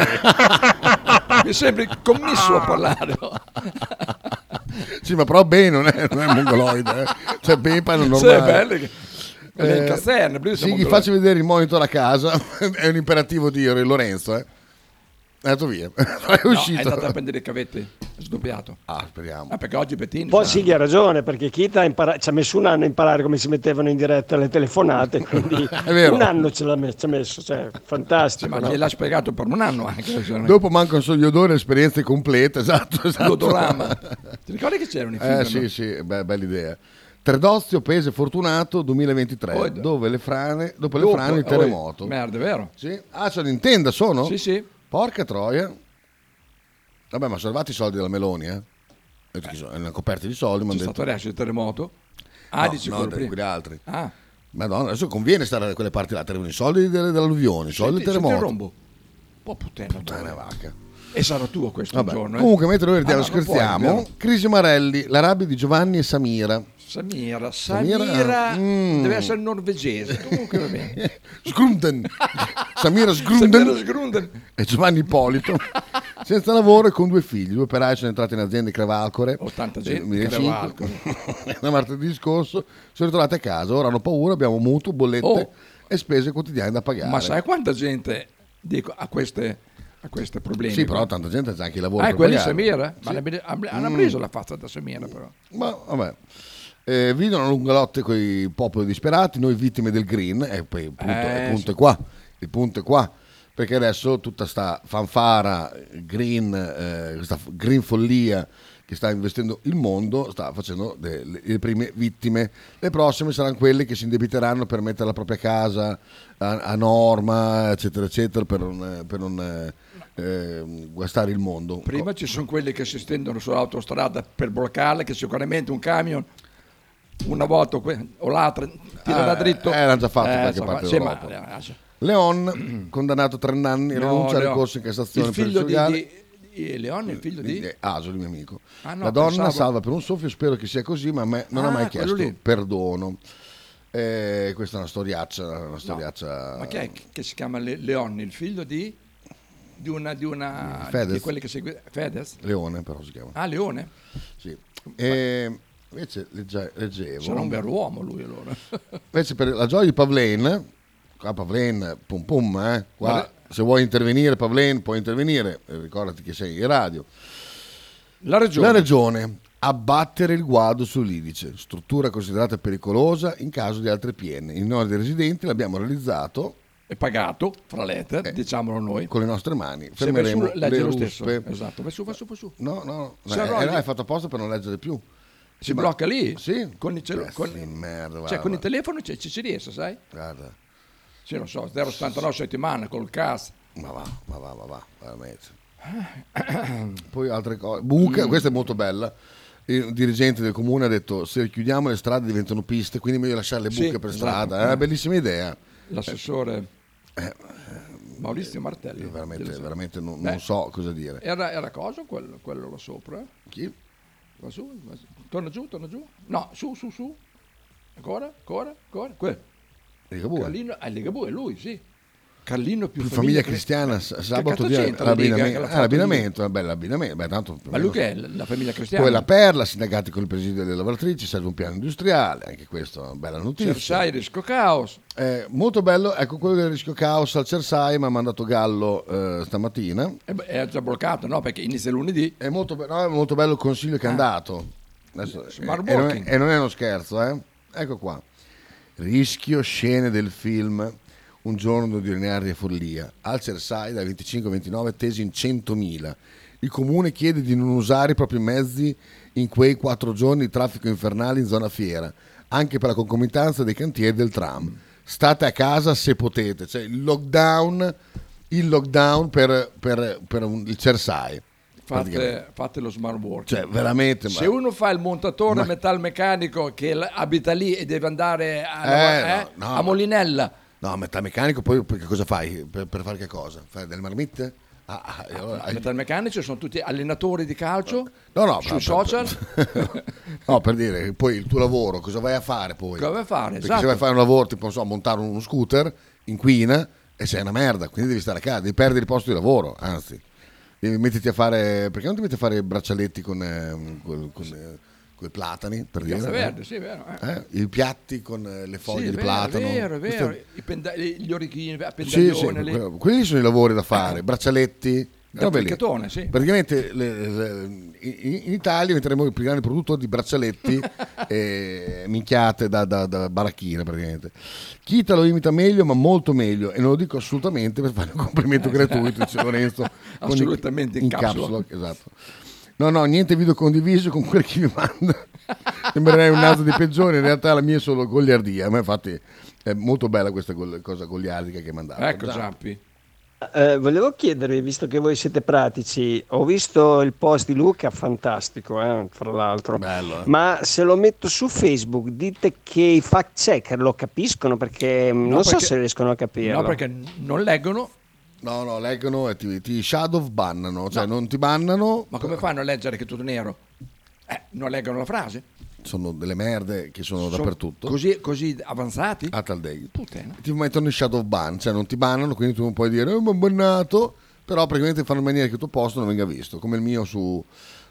Mi sembri commisso a parlare. Sì, ma però Ben non è, non è mongoloide. Eh. Cioè, Ben è Sì, normale. è bello che- in caserna, sì, gli faccio vedere il monitor a casa. è un imperativo di Lorenzo, eh. È andato via. è No, uscito. è andato a prendere i cavetti, è sdoppiato. Ah, speriamo. Ah, perché oggi Bettini... Un po' Silvia ha ragione perché Kita ha impara- ci ha messo un anno a imparare come si mettevano in diretta le telefonate, quindi vero. un anno ce l'ha messo, ci ha messo, cioè, fantastico. Ma no? gliel'ha spiegato per un anno anche. Dopo mancano solo gli odori e esperienze complete. Esatto, esatto. L'odorama. Ti ricordi che c'erano i film? Eh no? sì, sì, beh, bella idea. Tredozio, Pese Fortunato 2023, Oh, dove le frane, dopo, Dopo, le frane il oh, terremoto. merda, è vero? Sì. Ah, c'è Nintendo, sono? Sì, sì. Porca troia. Vabbè, ma sono arrivati i soldi della Meloni, eh? Detto sono- Erano coperti di soldi, ma C'è hanno stato detto... adesso il terremoto? Ah, no, dici no, quello prima. altri. Ah. Madonna, adesso conviene stare da quelle parti là, arrivano i soldi delle, dell'alluvione, i soldi Senti, del senti terremoto. rombo. Po' puttana. Puttana vacca. E sarà tuo questo Vabbè, giorno. eh? Comunque, mentre noi Ah, no, puoi, scherziamo, vero? Crisi Marelli, la rabbia di Giovanni e Samira. Samira, Samira, Samira, mm. deve essere norvegese. Comunque va bene. Sgrunden. Samira Sgrunden. Samira e Giovanni Ippolito, senza lavoro e con due figli. Due operai sono entrati in azienda di Crevalcore. 80 nel gente, 2005. Da martedì scorso sono ritornati a casa. Ora hanno paura, abbiamo mutuo, bollette Oh. e spese quotidiane da pagare. Ma sai quanta gente dico, ha queste, ha questi problemi? Sì, però tanta gente ha anche i lavori Ah, quelli. Samira? Sì. Hanno preso la faccia da Samira però. Ma vabbè. Eh, videono lunga lotte con i popoli disperati, noi vittime del green, e poi il punto, Eh, il punto sì. è qua, il punto è qua, perché adesso tutta sta fanfara green, eh, questa green follia che sta investendo il mondo, sta facendo delle- le prime vittime, le prossime saranno quelle che si indebiteranno per mettere la propria casa a, a norma, eccetera, eccetera, per non, per non eh, eh, guastare il mondo. Prima ci sono quelli che si stendono sull'autostrada per bloccarla, che sicuramente un camion una volta o l'altra tira Ah, da dritto. eh, l'hanno già fatto Eh, qualche parte sì, ma- eh. Leon, condannato a tre anni, No, rinuncia al ricorso in Cassazione il per figlio il di, di, di Leon, il figlio di... Eh, Aso, il mio amico. Ah, no, la donna pensavo- salva per un soffio, spero che sia così, ma me non ha Ah, mai quello chiesto lì. perdono. Eh, questa è una storiaccia, una No, storiaccia. Ma chi è che si chiama Le- Leon, il figlio di, di una di una Fedez. di quelle che segue Fedez? Leone, però si chiama. Ah, Leone? Sì. E invece legge- leggevo. Sarà un vero uomo lui allora. Invece per la gioia di Pavlen, qua Pavlen, pum pum, eh, qua Guarda- se vuoi intervenire Pavlen puoi intervenire, eh, ricordati che sei in radio. La regione. La regione, abbattere il guado sull'Idice, struttura considerata pericolosa in caso di altre piene. In onore dei residenti l'abbiamo realizzato È pagato, fra lettere, diciamolo noi. con le nostre mani. Su, Fermeremo leggi le lo stesso. ruspe. Esatto, vai su, vai su, vai su. No, no, no, arrogli- eh, l'hai fatto apposta per non leggere più. Si ma- blocca lì? Sì. Con il, celu- Pezzi con, merda, cioè, con il telefono ci, ci si riesce, sai? Guarda. Sì, non so, 0,79 settimane col CAS. Ma va, ma va, ma va, veramente. Poi altre cose. Buca, questa è molto bella. Il dirigente del comune ha detto se chiudiamo le strade diventano piste, quindi è meglio lasciare le buche Sì, per esatto. strada. È una bellissima idea. L'assessore Maurizio Martelli. Veramente, veramente non, non so cosa dire. Era, era cosa quello, quello là sopra? Chi? Va su, va su. Torna giù, torna giù. No, su, su, su. Ancora, ancora, ancora. Que- Ligabue. Carlino, ah, Ligabue, lui, sì. Carlino più, Più famiglia cri- cristiana, Che sabato Liga che l'abbinamento, eh, un bel abbinamento. Beh, tanto, Ma lui che è? La famiglia cristiana? Poi la Perla, sindacati con il presidio delle lavoratrici, serve un piano industriale, anche questa è una bella notizia. Cersai, rischio caos. Eh, molto bello, ecco quello del rischio caos al Cersai mi ha mandato Gallo eh, stamattina. Eh beh, È già bloccato, no? Perché inizia lunedì. È molto, be- no, è molto bello il consiglio che è Ah. andato. Adesso- Smart e, e non è, e non è uno scherzo, eh? Ecco qua. Rischio scene del film Un giorno di ordinaria follia. Al Cersai dal 25 al 29 tesi in 100.000. Il comune chiede di non usare i propri mezzi in quei quattro giorni di traffico infernale in zona fiera, anche per la concomitanza dei cantieri del tram. State a casa se potete. Cioè il lockdown, il lockdown per, per- per un- il Cersai. Fate, fate lo smart working. Cioè, veramente. Se ma- uno fa il montatore Ma- metalmeccanico che abita lì e deve andare a, Eh, lavorare, no, no, a Molinella, No, metalmeccanico, poi poi che cosa fai? Per, per fare che cosa? Fai delle marmitte? Ah, ah, allora- i metalmeccanici sono tutti allenatori di calcio No, no, sui per- social. no, per dire, poi il tuo lavoro, cosa vai a fare poi? Cosa vai a fare? Perché Esatto. se vai a fare un lavoro, tipo, non so, montare uno scooter, inquina e sei una merda, quindi devi stare a casa, devi perdere il posto di lavoro, anzi. Devi metterti a fare, perché non ti metti a fare braccialetti con, eh, col- con, eh, platani, per dire? Eh? Verde, sì, è vero. eh. Eh, I piatti con eh, le foglie Sì, è di vero, platano. È vero, è vero. I penda- gli orecchini a Sì, sì, que- quelli sono i lavori da fare, braccialetti. Da sì. Praticamente le- le- in, in Italia diventeremo il più grande produttore di braccialetti e minchiate da, da, da baracchine praticamente. Chita lo imita meglio, ma molto meglio, e non lo dico assolutamente per fare un complimento gratuito, dice Lorenzo. Assolutamente in capsula. capsula, esatto. No, no, niente video condiviso con quelli che mi manda. Sembrerei un naso di peggiore, in realtà la mia è solo goliardia. A me infatti è molto bella questa cosa goliardica che hai mandato. Ecco. Giampi. Eh, volevo chiedervi, visto che voi siete pratici, ho visto il post di Luca, fantastico, eh, fra l'altro. Bello, eh. Ma se lo metto su Facebook, dite che i fact checker lo capiscono perché mm, non so perché- se riescono a capirlo. No, perché non leggono. No, no, leggono e ti, ti shadow bannano, cioè non ti bannano, Ma come fanno a leggere che è tutto nero? Eh, non leggono la frase? sono delle merde che sono, Sono dappertutto. Così, così avanzati? A tal day. Puttana. Ti mettono in shadow ban, cioè non ti bannano, quindi tu non puoi dire, mi ho bannato, però praticamente fanno in maniera che il tuo posto non venga visto, come il mio su,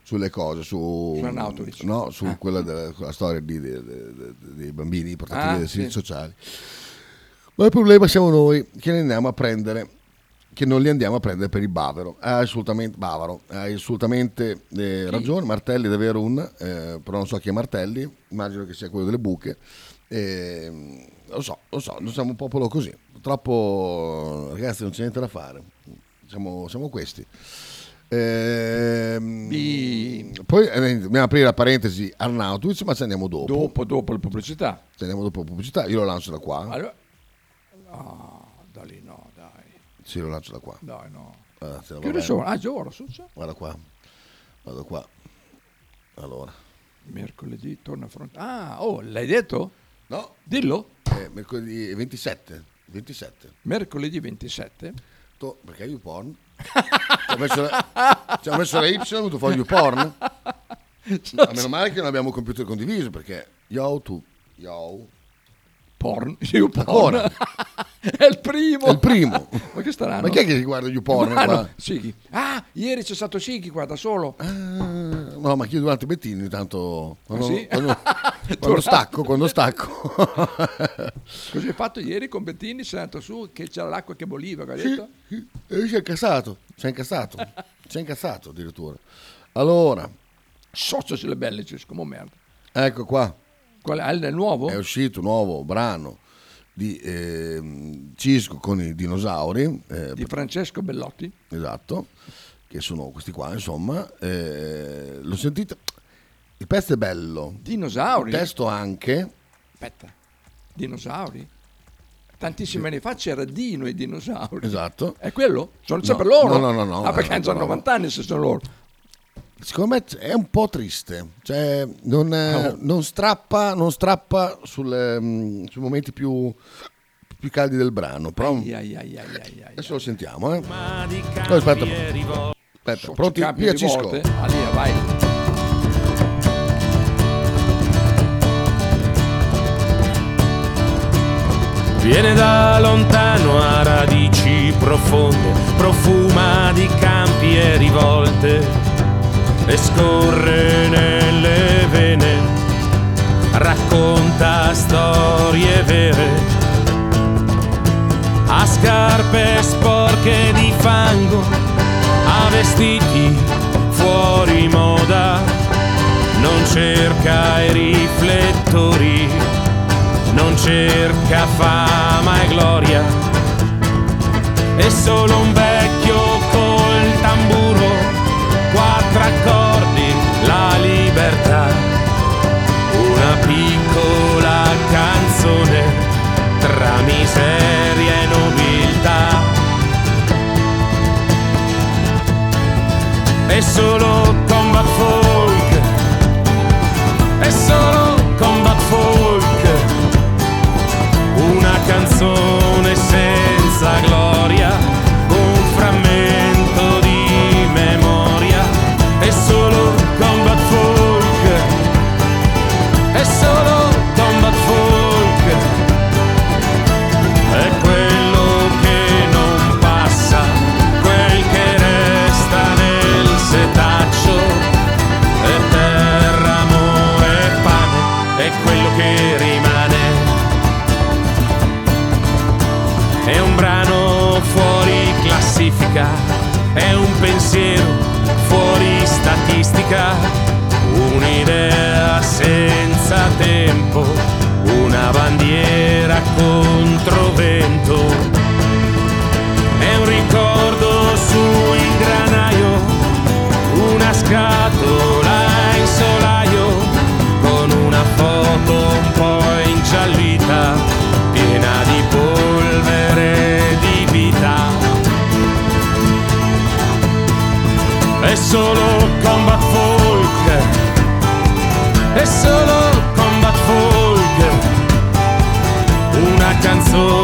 sulle cose, su, Su Arnautovic. no, su Ah. quella della quella storia di- de- de- de- dei bambini portati Ah, via dai sì. servizi sociali. Ma il problema siamo noi che li andiamo a prendere, che non li andiamo a prendere per il bavero. Ha assolutamente, bavaro, hai assolutamente eh, ragione. Martelli è davvero un, eh, però non so chi è Martelli, immagino che sia quello delle buche. Eh, lo so, lo so, noi siamo un popolo così. Purtroppo, ragazzi, non c'è niente da fare. Siamo, siamo questi. Ehm, poi eh, dobbiamo aprire la parentesi Arnautovic, ma ci andiamo dopo. Dopo, dopo le pubblicità. Ci andiamo dopo la pubblicità. Io lo lancio da qua. Allora, no, da lì no, dai. Sì, lo lancio da qua. Dai, no. Ah, Che ore sono? Ah, già ora, su, su. Guarda qua. Vado qua. Allora. Mercoledì torna a fronte. Ah, oh, l'hai detto? No. Dillo. Eh, mercoledì 27. 27. Mercoledì 27. To- perché YouPorn? ci, ho messo la, ci ho messo la Y, ho venuto fuori YouPorn. Ma meno male che non abbiamo computer condiviso perché yo tu, yo. Porn, YouPorn. Ancora. È il primo. È il primo. Ma che strano. Ma chi è che guarda YouPorn? Ah, qua? Sighi. Ah, ieri c'è stato Sighi qua da solo. No, ma chi durante Bettini ogni tanto quando, Ah, sì? quando- quando stacco, quando stacco. Cosa hai fatto ieri con Bettini? Sei andato su che c'era l'acqua che bolliva, hai detto? sì. E si è incassato, si è incassato, si è incassato addirittura. Allora, Socio sulle belle, cioè, come merda. ecco qua. Qual è? È il nuovo? È uscito un nuovo brano di ehm, Cisco con i dinosauri. eh, Di Francesco Bellotti. Esatto, che sono questi qua, insomma. eh, l'ho sentito. Il pezzo è bello. Dinosauri? Il testo anche. Aspetta. Dinosauri? Tantissimi anni fa c'era Dino e i dinosauri. Esatto. È quello? Sono No, sempre loro? no, no, no, no, Ah, perché no, hanno già no. 90 anni se sono loro. Secondo me è un po' triste, cioè non, eh, Oh. non strappa, non strappa sulle, mm, sui momenti più, più caldi del brano. Però Ai, ai, ai, ai, ai, ai. adesso lo sentiamo. Eh. Oh, aspetta, aspetta, pronti? Via Cisco. lì, vai. Viene da lontano a radici profonde, profuma di campi e rivolte e scorre nelle vene, racconta storie vere, ha scarpe sporche di fango, ha vestiti fuori moda, non cerca i riflettori non cerca fama e gloria, è solo un vecchio tra miseria e nobiltà. È solo combat folk, è solo combat folk una canzone senza gloria, statistica, un'idea senza tempo, una bandiera contro vento. È un ricordo su ingranaio, una scatola in solaio, con una foto un po' ingiallita, piena di polvere di vita. È solo combat solo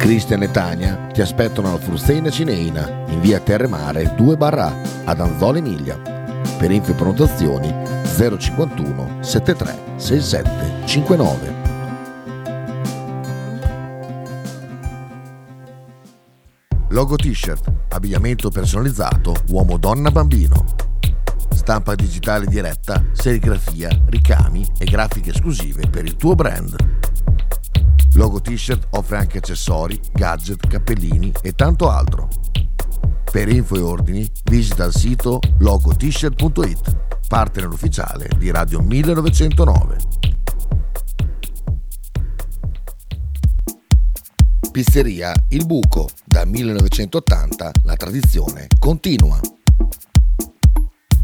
Cristian e Tania ti aspettano alla Frusteina Cineina in via Terremare 2 barra ad Anzola Emilia. Per info e prenotazioni 051 73 67 59. Logo t-shirt, abbigliamento personalizzato uomo donna bambino. Stampa digitale diretta, serigrafia, ricami e grafiche esclusive per il tuo brand. Logo T-shirt offre anche accessori, gadget, cappellini e tanto altro. Per info e ordini visita il sito logotshirt.it, partner ufficiale di Radio 1909. Pizzeria Il Buco, da 1980 la tradizione continua.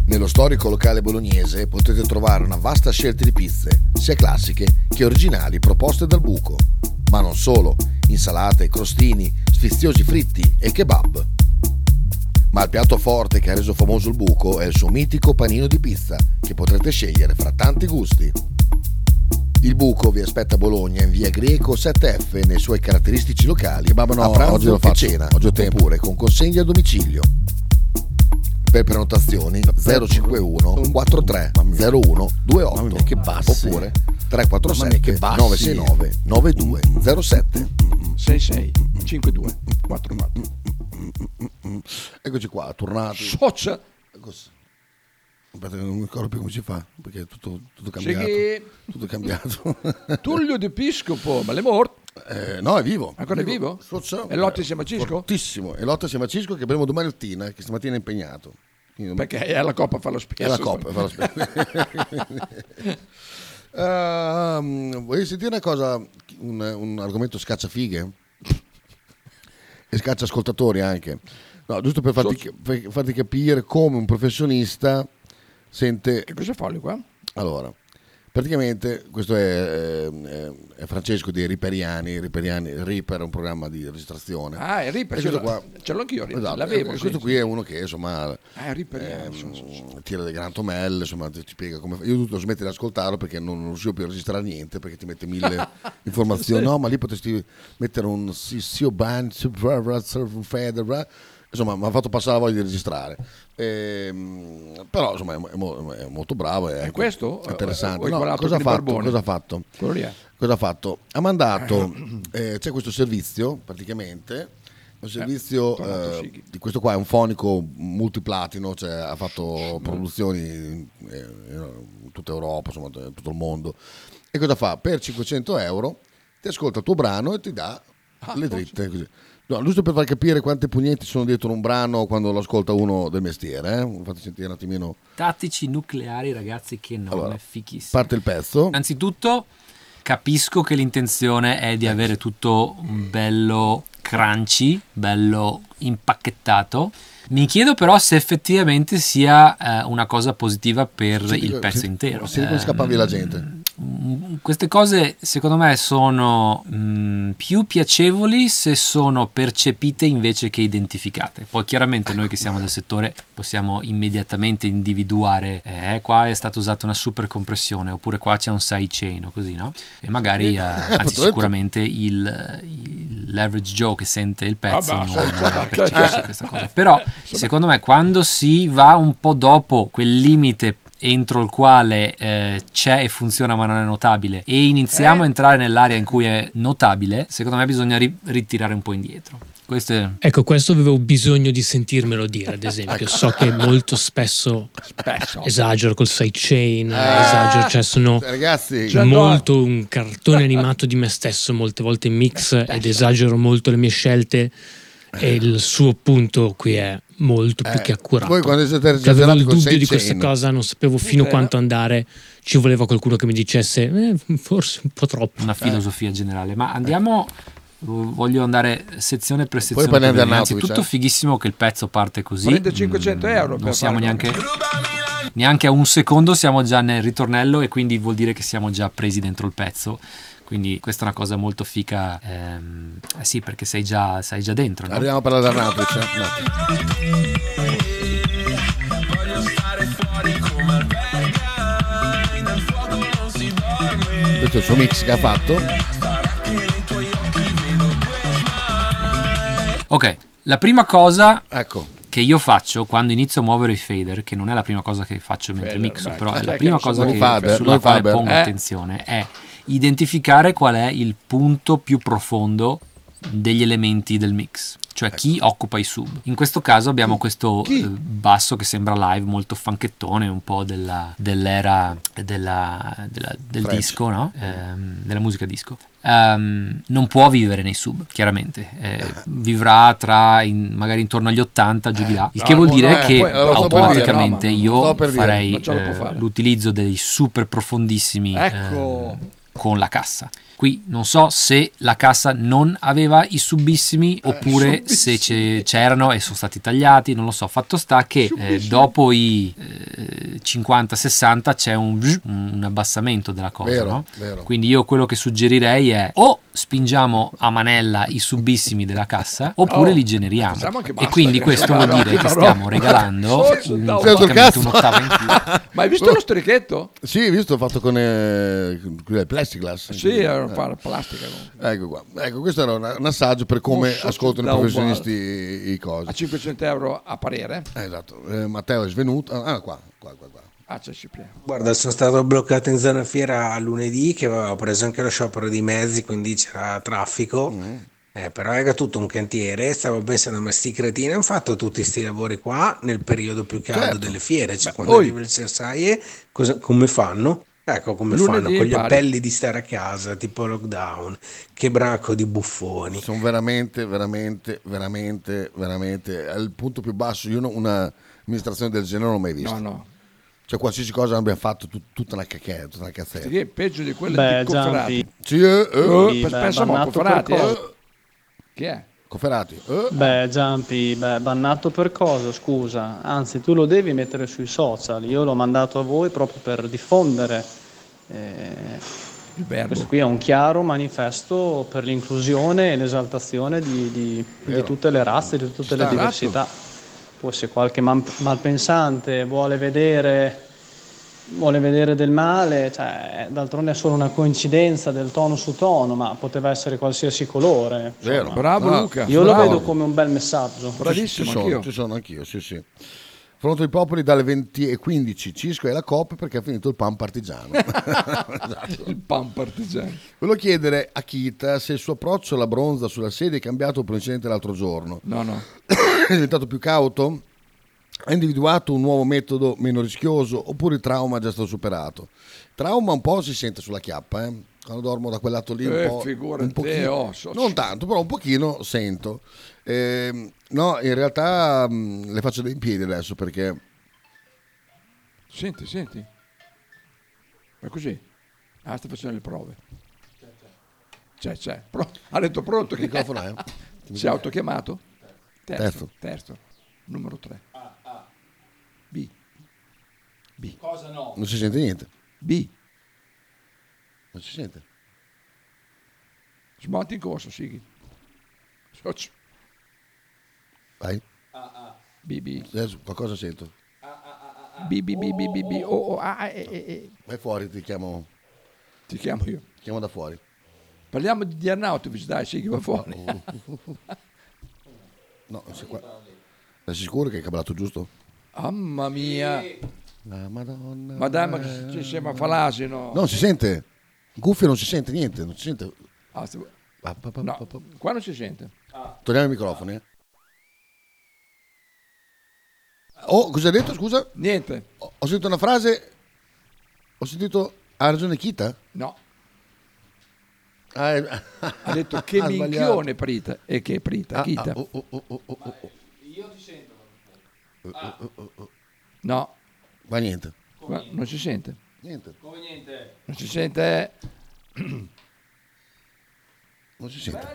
Nello storico locale bolognese potete trovare una vasta scelta di pizze, sia classiche che originali proposte dal buco. Ma non solo, insalate, crostini, sfiziosi fritti e kebab. Ma il piatto forte che ha reso famoso il buco è il suo mitico panino di pizza, che potrete scegliere fra tanti gusti. Il buco vi aspetta a Bologna in via Greco 7F nei suoi caratteristici locali Kebab no, a pranzo oggi lo faccio, cena, oggi ho tempo. oppure con consegna a domicilio. Per prenotazioni 051 43 01 28 che bassi. oppure Mamma mia, 347 che bassi. 969 9207 66 52 44 Eccoci qua, tornati. Socia. Aspetta, non mi ricordo più come si fa, perché è tutto, tutto cambiato. Seghi- Tutto cambiato. Tullio di Piscopo, ma l'è morto? Eh, no, è vivo. Ancora è vivo? Socia- E Lotti assieme a Cisco? Fortissimo. E Lotta assieme a Cisco che avremo domani mattina, che stamattina è impegnato. Perché è alla Coppa a farlo spesso. È la coppa, fa lo specchio. Ehm, volevi sentire una cosa, un, un argomento scacciafighe? E scaccia ascoltatori anche. No, giusto per farti, per farti capire come un professionista sente... Che cosa fa lui qua? Allora, praticamente questo è, eh, è Francesco di Riperiani, Riperiani, Reaper è un programma di registrazione. Ah, è Reaper, E ce l'ho- ce l'ho anch'io, Esatto, l'avevo, questo sì. qui è uno che insomma Ah, ehm, tira delle grantomelle, insomma ti spiega come io ho dovuto smettere di ascoltarlo perché non, non riuscivo più a registrare niente perché ti mette mille informazioni. No, ma lì potresti mettere un Sio Ban, Federer, insomma mi ha fatto passare la voglia di registrare. Ehm, però insomma è, mo- è mo- è molto bravo. È, questo? È interessante. O- o- o No, cosa, ha fatto? Cosa ha fatto? Cosa ha fatto? Ha mandato, eh, c'è questo servizio praticamente, un servizio tornato eh, di questo qua è un fonico multiplatino, cioè ha fatto produzioni in, eh, in tutta Europa, insomma in tutto il mondo. E cosa fa? Per 500 euro ti ascolta il tuo brano e ti dà le dritte. Così. No, giusto per far capire quante pugnette sono dietro un brano quando lo ascolta uno del mestiere, eh? fate sentire un attimino. Tattici nucleari, ragazzi, che non Allora, è fichissimo. Parte il pezzo. Innanzitutto capisco che l'intenzione è di avere tutto un bello crunchy, bello impacchettato. Mi chiedo però se effettivamente sia eh, una cosa positiva per Senti il pezzo intero. senti come scappa via la gente. Mm, Queste cose secondo me sono mm, più piacevoli se sono percepite invece che identificate. Poi chiaramente noi che siamo del settore possiamo immediatamente individuare eh, qua è stata usata una super compressione oppure qua c'è un sidechain o così, no? E magari, eh, anzi sicuramente il, il l'average Joe che sente il pezzo Ah, non, beh, non sì, percepisce sì. questa cosa. Però secondo me quando si va un po' dopo quel limite entro il quale eh, c'è e funziona ma non è notabile e iniziamo a entrare nell'area in cui è notabile, secondo me bisogna ri- ritirare un po' indietro. Questo è... Ecco, questo avevo bisogno di sentirmelo dire, ad esempio. So che molto spesso, esagero col sidechain, esagero, cioè sono Ragazzi, molto un cartone animato di me stesso, molte volte in mix ed esagero molto le mie scelte e il suo punto qui è molto più Eh, che accurato. voi quando siete Cioè, avevo il dubbio di questa cosa, non sapevo fino a quanto andare, ci voleva qualcuno che mi dicesse "Eh, forse un po' troppo. una filosofia generale. Ma andiamo. Voglio andare sezione per Poi sezione. parliamo vedere. Arnautovic, Innanzitutto, eh. fighissimo che il pezzo parte così. Prende 500 euro Non per siamo neanche, neanche a un secondo, siamo già nel ritornello, e quindi vuol dire che siamo già presi dentro il pezzo. Quindi questa è una cosa molto fica. ehm, eh sì, perché sei già, sei già dentro. no? Arriviamo a parlare di Arnautovic. eh? No. Questo è il suo mix che ha fatto. Ok, la prima cosa Ecco. che io faccio quando inizio a muovere i fader, che non è la prima cosa che faccio mentre Fader, mixo, beh, però è la prima cosa che, fader? sulla quale fader? pongo Eh. attenzione, è identificare qual è il punto più profondo degli elementi del mix, cioè chi occupa i sub. In questo caso abbiamo questo eh, basso che sembra live, molto fanchettone, un po' della- dell'era della- della- del Fresh. disco, no? Ehm, della musica disco. Ehm, non può vivere nei sub, chiaramente. Eh, vivrà tra in- magari intorno agli 80 giù di là. Il che no, vuol dire eh, che poi, automaticamente dire, no, io farei eh, l'utilizzo dei super profondissimi Ecco. Con la cassa. Qui non so se la cassa non aveva i subissimi Eh, oppure se ce- c'erano e sono stati tagliati, non lo so. Fatto sta che eh, dopo i eh, 50-60 c'è un, un abbassamento della cosa. Vero, no? vero. Quindi io quello che suggerirei è o spingiamo a manella i subissimi della cassa oppure Oh, li generiamo. anche E basta, quindi questo vuol dire che stiamo regalando Oh, un, cazzo. un'ottava in più. Ma hai visto lo strichetto? Sì, visto, fatto con eh, con il plexiglass. Sì, era una plastica. comunque. Ecco qua. Ecco, questo era un, un assaggio per come sotto ascoltano i professionisti i, cosi. A 500 euro a parere. Eh, esatto. Eh, Matteo è svenuto. Ah, qua, qua, qua. qua. Ah. Guarda, sono stato bloccato in zona fiera lunedì che avevo preso anche lo sciopero di mezzi, quindi c'era traffico. Eh, però era tutto un cantiere, stavo pensando, ma sti cretini hanno fatto tutti questi lavori qua nel periodo più caldo Certo. delle fiere, cioè Beh, quando poi- arriva il Cersaie, cosa- come fanno? Ecco come Lunedì fanno con gli impari. appelli di stare a casa, tipo lockdown, che branco di buffoni. Sono veramente, veramente, veramente, veramente al punto più basso. Io no- una amministrazione del genere non l'ho mai vista. No, no. Cioè, qualsiasi cosa abbiamo fatto, tut- tutta una cacchetta, tutta una cazzetta. Che è peggio di quelle Beh, di. Giampi. Sì, eh, eh. Sì, pensa per Cofferati. eh. Chi è? Cofferati. eh. Beh, Giampi, beh, bannato per cosa, scusa? Anzi, tu lo devi mettere sui social. Io l'ho mandato a voi proprio per diffondere. eh, questo qui è un chiaro manifesto per l'inclusione e l'esaltazione di, di- di tutte le razze, di tutte le Sta. diversità. Poi se qualche man- malpensante vuole vedere, vuole vedere del male, cioè, d'altronde è solo una coincidenza del tono su tono, ma poteva essere qualsiasi colore. Vero. Bravo No, Luca. Io lo bravo. vedo come un bel messaggio. Ci Bravissimo, sono, anch'io. ci sono anch'io, sì, sì. Fronte dei popoli dalle 20 e 15, Cisco e la Coppa perché ha finito il pan partigiano. Esatto. Il pan partigiano. Volevo chiedere a Kita se il suo approccio alla bronza sulla sedia è cambiato per l'incidente l'altro giorno. No, no. È diventato più cauto? Ha individuato un nuovo metodo meno rischioso oppure il trauma è già stato superato? Trauma un po' si sente sulla chiappa, eh? quando dormo da quel lato lì un Eh, po', un pochino, oh, so- non tanto, però un pochino sento. Ehm, no, in realtà mh, le faccio dei piedi adesso perché Senti, senti. È così. Ah, sta facendo le prove. C'è, c'è. Pro- ha detto pronto. Che microfono è? Si è autochiamato? Terzo. Terzo. Terzo. Numero 3. B. Cosa no? non si sente niente. B. Non si sente. Smonti in corso, Sighi. Socio. Vai. B, B. Adesso qualcosa sento. B, B, B, B, B, B. O, O, A, E, E, E. Vai fuori, ti chiamo, Ti chiamo io. ti chiamo da fuori. Parliamo di, di Arnautovic, dai, Sighi, va fuori. No, sei qua. Sei sicuro che hai cablato giusto? Mamma mia. La Madonna. Ma dai, ma che ci sembra falasino. Non si sente. Cuffia non si sente niente, non si sente. Ah, No, qua non si sente. Togliamo i microfoni. eh. Oh, cosa hai detto, scusa? Niente. Ho, ho sentito una frase. Ho sentito. Ha ragione Kita? No. Ah, è- Ha detto che ha sbagliato. minchione Prita. E che Prita, Ah, Chita. ah, oh, oh, oh, oh, oh, oh. Io ti sento. Oh, oh, oh, oh. No. Ma niente. Qua non si sente. Niente. Come niente. Non si sente. Non si sente.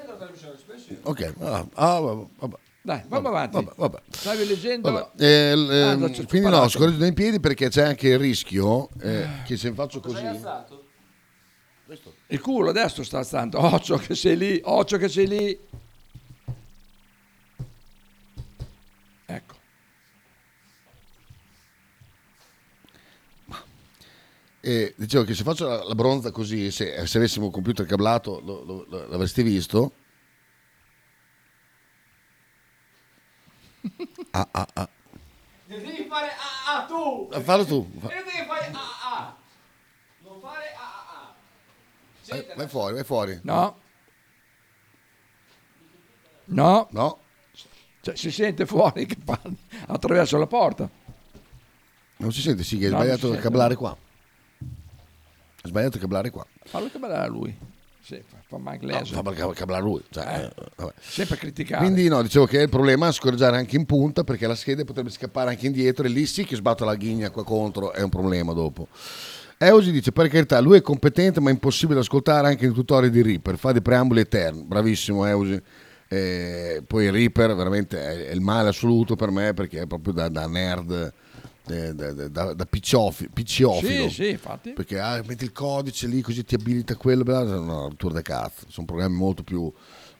Ok, ah, ah, vabbè, vabbè. Dai, vamo avanti. Vabbè, vabbè. Stavi leggendo. Vabbè, eh, l- Ah, ehm, quindi no, scorreggio in piedi perché c'è anche il rischio eh, che se faccio così... Il culo adesso sta alzando. Occhio che sei lì. Occhio che sei lì. Ecco. E dicevo che se faccio la, la bronza così, se, se avessimo un computer cablato lo- lo- lo- l'avreste visto. Ah, ah, ah. Devi fare ah ah tu. Ah, fallo tu. Fa- E devi fare ah ah. Non fare ah ah ah. Vai, vai fuori, vai fuori. No. No. No. Cioè, si sente fuori che parli attraverso la porta. Non si sente, sì, che hai No, sbagliato a cablare qua. Sbagliato a cablare qua. Fallo cablare a lui. Sì, fa, mai No, fa cablare lui. Cioè, Eh, eh. Sempre criticare. Quindi no, dicevo che il problema è scorreggiare anche in punta perché la scheda potrebbe scappare anche indietro e lì sì che sbatto la ghigna qua contro, è un problema dopo. Eusi dice, per carità, lui è competente ma è impossibile ascoltare anche nei tutorial di Reaper, fa dei preamboli eterni, bravissimo Eusi. Eh, poi Reaper veramente è, è il male assoluto per me perché è proprio da, da nerd, eh, da, da, da, da picciofi- picciofilo. Sì, sì, infatti. Perché ah, metti il codice lì così ti abilita quello, bla, bla, no, tour de cazzo. Sono programmi molto più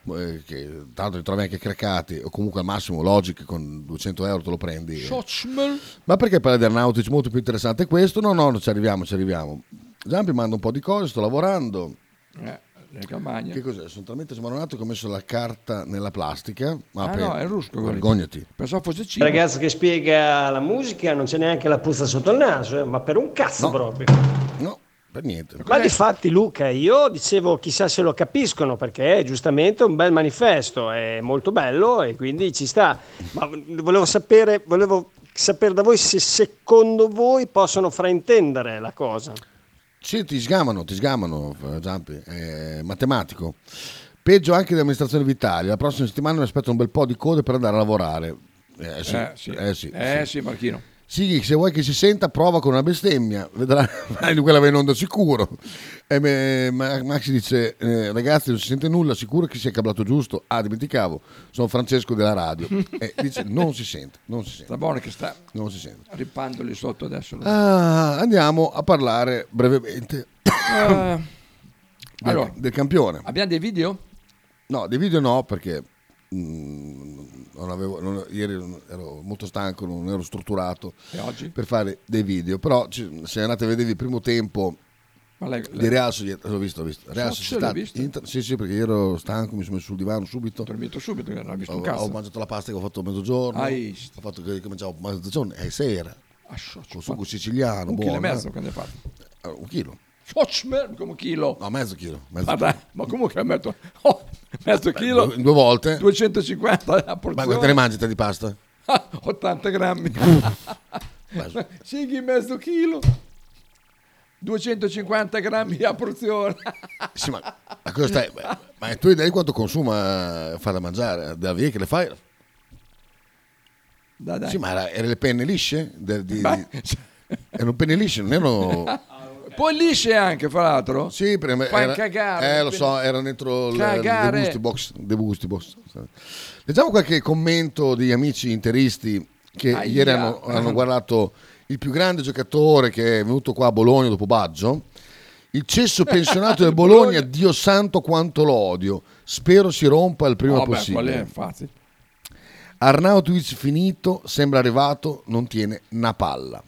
eh, che tanto li trovi anche craccati o comunque al massimo Logic con 200 euro te lo prendi. Schotzmel. Ma perché parla di Arnautic molto più interessante questo? No, no, ci arriviamo, ci arriviamo. Giampi manda un po' di cose, sto lavorando. Eh, le campagne. Che cos'è? Sono talmente smaronato che ho messo la carta nella plastica. Ma Ah, per- no, è rusco. Vergognati. Pensavo fosse Il cibo. ragazzo che spiega la musica non c'è neanche la puzza sotto il naso, eh, ma per un cazzo proprio. No, per niente. Ma difatti Luca, io dicevo chissà se lo capiscono perché è giustamente un bel manifesto, è molto bello e quindi ci sta. Ma volevo sapere, volevo sapere da voi se secondo voi possono fraintendere la cosa. Sì, ti sgamano, ti sgamano, eh, Giampi, è matematico. Peggio anche di amministrazione vitale. La prossima settimana mi aspetto un bel po' di code per andare a lavorare. Eh sì, Eh, sì. eh sì, Eh, sì. sì, Marchino. Sì, se vuoi che si senta, prova con una bestemmia, vedrai quella va in onda sicuro. E me- Ma- Maxi dice: eh, Ragazzi, non si sente nulla, sicuro che sia cablato giusto. Ah, dimenticavo, sono Francesco della radio. E dice: Non si sente, non si sente. Sta buono che sta Non si sente. rippandoli sotto adesso. Ah, andiamo a parlare brevemente Eh, del, allora, del campione. abbiamo dei video? No, dei video no, perché mm, non avevo, non- ieri ero molto stanco, non ero strutturato E oggi? per fare dei video. Però ci- se andate a vedere il primo tempo Ma lei- di lei- Real Società, l'ho visto, l'ho visto. Real So- Società? Inter- sì, sì, perché io ero stanco, mi sono messo sul divano subito. Ho dormito subito, non ho visto ho, un cazzo. ho mangiato la pasta che ho fatto a mezzogiorno. Hai Ho fatto che che mangiavo a mezzogiorno e sera. Ah, so- Con sugo siciliano, Un chilo e buono. mezzo eh. quando hai fatto. Eh, Un chilo. Come un chilo. No, mezzo chilo. Mezzo Ma, chilo. dai, ma comunque metto mezzo chilo. due- due volte. 250 la Ma porzione. quante ne mangi te di pasta? 80 grammi. Sighi mezzo chilo. 250 grammi a porzione. Sì, ma, ma cosa stai? Ma, ma tu hai idea di quanto consuma eh, fa da mangiare? Da via che le fai? Dai, dai. Sì, ma era- erano le penne lisce? De- di- di- erano penne lisce, non erano... Poi lisce anche, fra l'altro. Sì, prima Fai era- cagare. Eh, lo so, era dentro il Cagare. The Gusti Box. The Gusti Box. Leggiamo qualche commento di amici interisti che Aia. ieri hanno, hanno guardato il più grande giocatore che è venuto qua a Bologna dopo Baggio. Il cesso pensionato del Bologna, Dio santo quanto lo odio. Spero si rompa il prima Vabbè, possibile. qual è? Infatti. Arnautovic finito, sembra arrivato, non tiene una palla.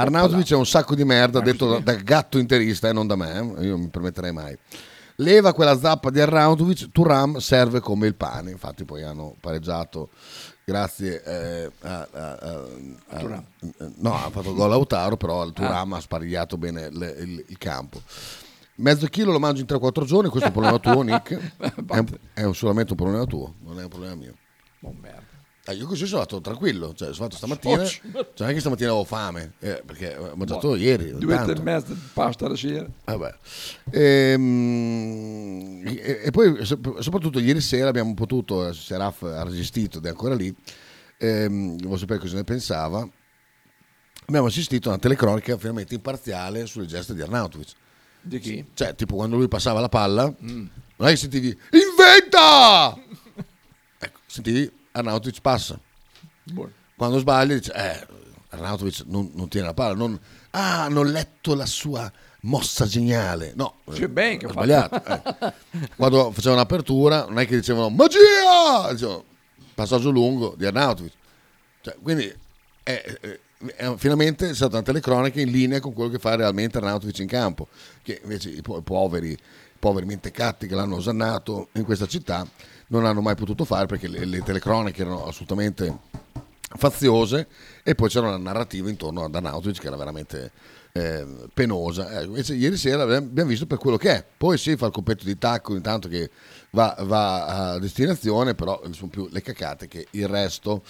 Arnautovic è un sacco di merda, detto da, da gatto interista e non da me, eh, io non mi permetterei mai. Leva quella zappa di Arnautovic, Turam serve come il pane, infatti poi hanno pareggiato grazie eh, a, a- a- a- no, ha fatto gol Lautaro, però il Turam Ah. ha sparigliato bene le- il, il campo. Mezzo chilo lo mangio in 3-4 giorni, questo è un problema tuo, Nick. È, un- è solamente un problema tuo, non è un problema mio. Oh, merda. Eh, io così sono andato tranquillo, cioè sono fatto stamattina, cioè non è che stamattina avevo fame, eh, perché ho mangiato Boh, ieri. Due tanto. e mezza di pasta la sera. Vabbè. Ehm, E, e poi sop- soprattutto ieri sera abbiamo potuto, eh, Seraf ha resistito ed è ancora lì, ehm, volevo sapere cosa ne pensava, abbiamo assistito a una telecronica finalmente imparziale sulle gesta di Arnautovic. Di chi? Cioè, tipo quando lui passava la palla, Mm. non è che sentivi inventa! ecco, sentivi Arnautovic passa. Buono. Quando sbaglia dice, eh, Arnautovic non, non tiene la palla, non, ah, hanno letto la sua mossa geniale. No, Sì, ben che ho sbagliato. eh. Quando facevano l'apertura, non è che dicevano magia! Dicevano, passaggio lungo di Arnautovic. Cioè, quindi è, è- è- finalmente è stata una telecronaca in linea con quello che fa realmente Arnautovic in campo, che invece i, po- i poveri, i poveri mentecatti che l'hanno osannato in questa città non hanno mai potuto fare perché le, le telecronache erano assolutamente faziose e poi c'era una narrativa intorno ad Arnautovic che era veramente eh, penosa. Eh, invece ieri sera abbiamo visto per quello che è. Poi sì, fa il competto di tacco intanto che va, va a destinazione, però sono più le cacate che il resto.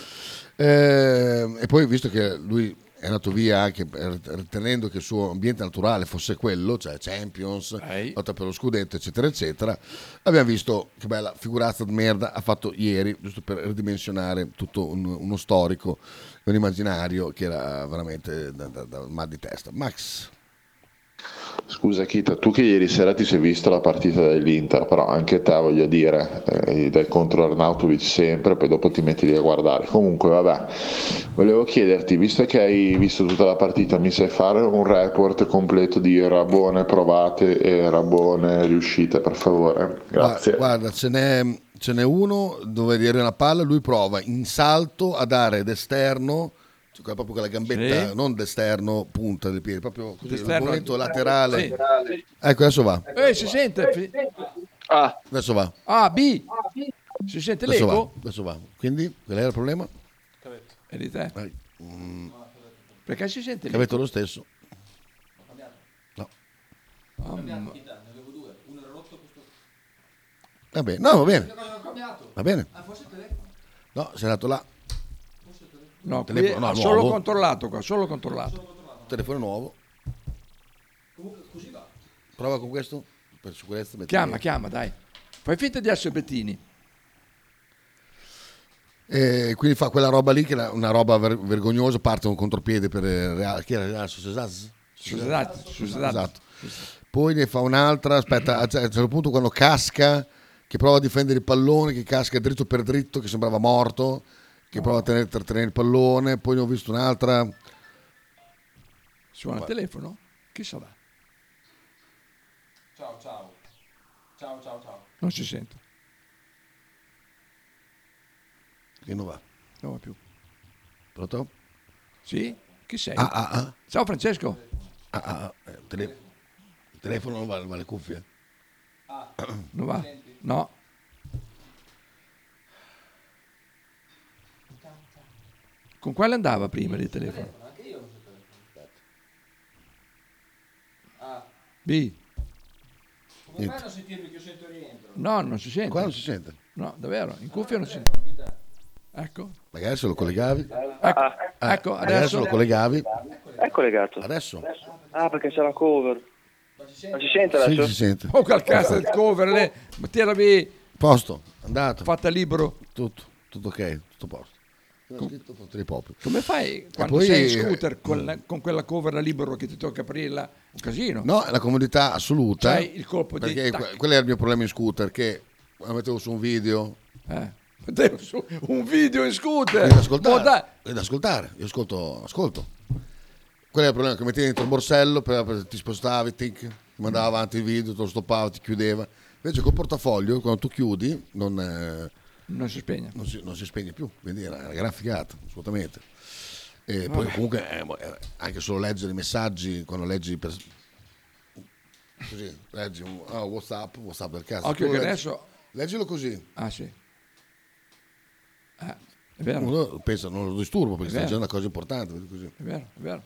Eh, e poi visto che lui è andato via anche ritenendo che il suo ambiente naturale fosse quello, cioè Champions, lotta per lo scudetto, eccetera, eccetera, abbiamo visto che bella figurazza di merda ha fatto ieri, giusto per ridimensionare tutto un- uno storico, un immaginario che era veramente da, da- da mal di testa. Max. Scusa Kita, tu che ieri sera ti sei visto la partita dell'Inter, però anche te voglio dire, eh, del contro Arnautovic sempre, poi dopo ti metti lì a guardare. Comunque vabbè, volevo chiederti, visto che hai visto tutta la partita, mi sai fare un report completo di rabone provate e rabone riuscite, per favore? Grazie. Guarda, ce n'è, ce n'è uno dove viene una palla, lui prova in salto a dare d'esterno, cioè quella- proprio con la gambetta, Sì. non d'esterno punta del piede, proprio così, il movimento laterale. Sì. Ecco, adesso va. Eh, si sente? Fi- Adesso va. Ah, B. Si sente Adesso l'eco? va. Adesso va. Quindi, qual era il problema? È di te. Mm, Perché si sente l'eco? lo stesso. No. Ah, ma- Va bene. No, va bene. Va bene. No, sei andato là. No, Telefono- no, solo nuovo. controllato qua, solo controllato. Telefono nuovo. Prova con questo. Per sicurezza. Chiama, lì. chiama, dai. Fai finta di essere Bettini. E quindi fa quella roba lì che è una roba ver- vergognosa, parte un contropiede per il Real, chi era Real Sociedad? Esatto. Poi ne fa un'altra, aspetta, a un certo punto quando casca, che prova a difendere il pallone, che casca dritto per dritto, che sembrava morto, che prova a tenere, a tenere il pallone, poi ne ho visto un'altra, Suona il telefono? Chi sarà? Ciao, ciao. Ciao, ciao, ciao. Non si sente. che non va. Non va più. Pronto? Sì? Chi sei? Ah, ah, ah. Ciao Francesco. Ah, ah, ah, tele- il telefono non va, va le cuffie. Non va? No. Con quale andava prima il telefono? B. Come fai a non sentirmi che io sento rientro? No, non si sente. Qua non si sente. No, davvero, in cuffia non si sente. Ecco. Magari se lo collegavi. Ecco, Eh, ecco, magari adesso. se lo collegavi. È collegato. Adesso? Ah, perché c'è la cover. Ma si sente Sì, adesso? si sente. Oh, quel cazzo del cover lì. Ma tira B. Posto, andato. Fatta libero. Tutto, tutto ok, tutto posto. Ho scritto proprio. Come fai quando poi- sei in scooter con, la- con quella cover da libero che ti tocca aprirla? Un casino. No, è la comodità assoluta. C'hai il colpo di Perché quello era il mio problema in scooter, che mettevo su un video. Eh. Un video in scooter. Devi ascoltare. Oh, dai. Devi ascoltare. Io ascolto, ascolto. Quello è il problema, che mettevi dentro il borsello, poi ti spostavi, tic, ti mandava avanti il video, te lo stoppava, ti chiudeva. Invece col portafoglio, quando tu chiudi, non, eh, non si spegne. Non si, non si spegne più, quindi era una gran figata, assolutamente. E poi Vabbè. comunque eh, anche solo leggere i messaggi, quando leggi per... Così, leggi un ah, Whatsapp, Whatsapp del cazzo. Occhio che leggi- adesso- Leggilo così. Ah, sì. Eh. vero. uno pensa non lo disturbo perché È sta facendo una cosa importante. così. È vero, è vero.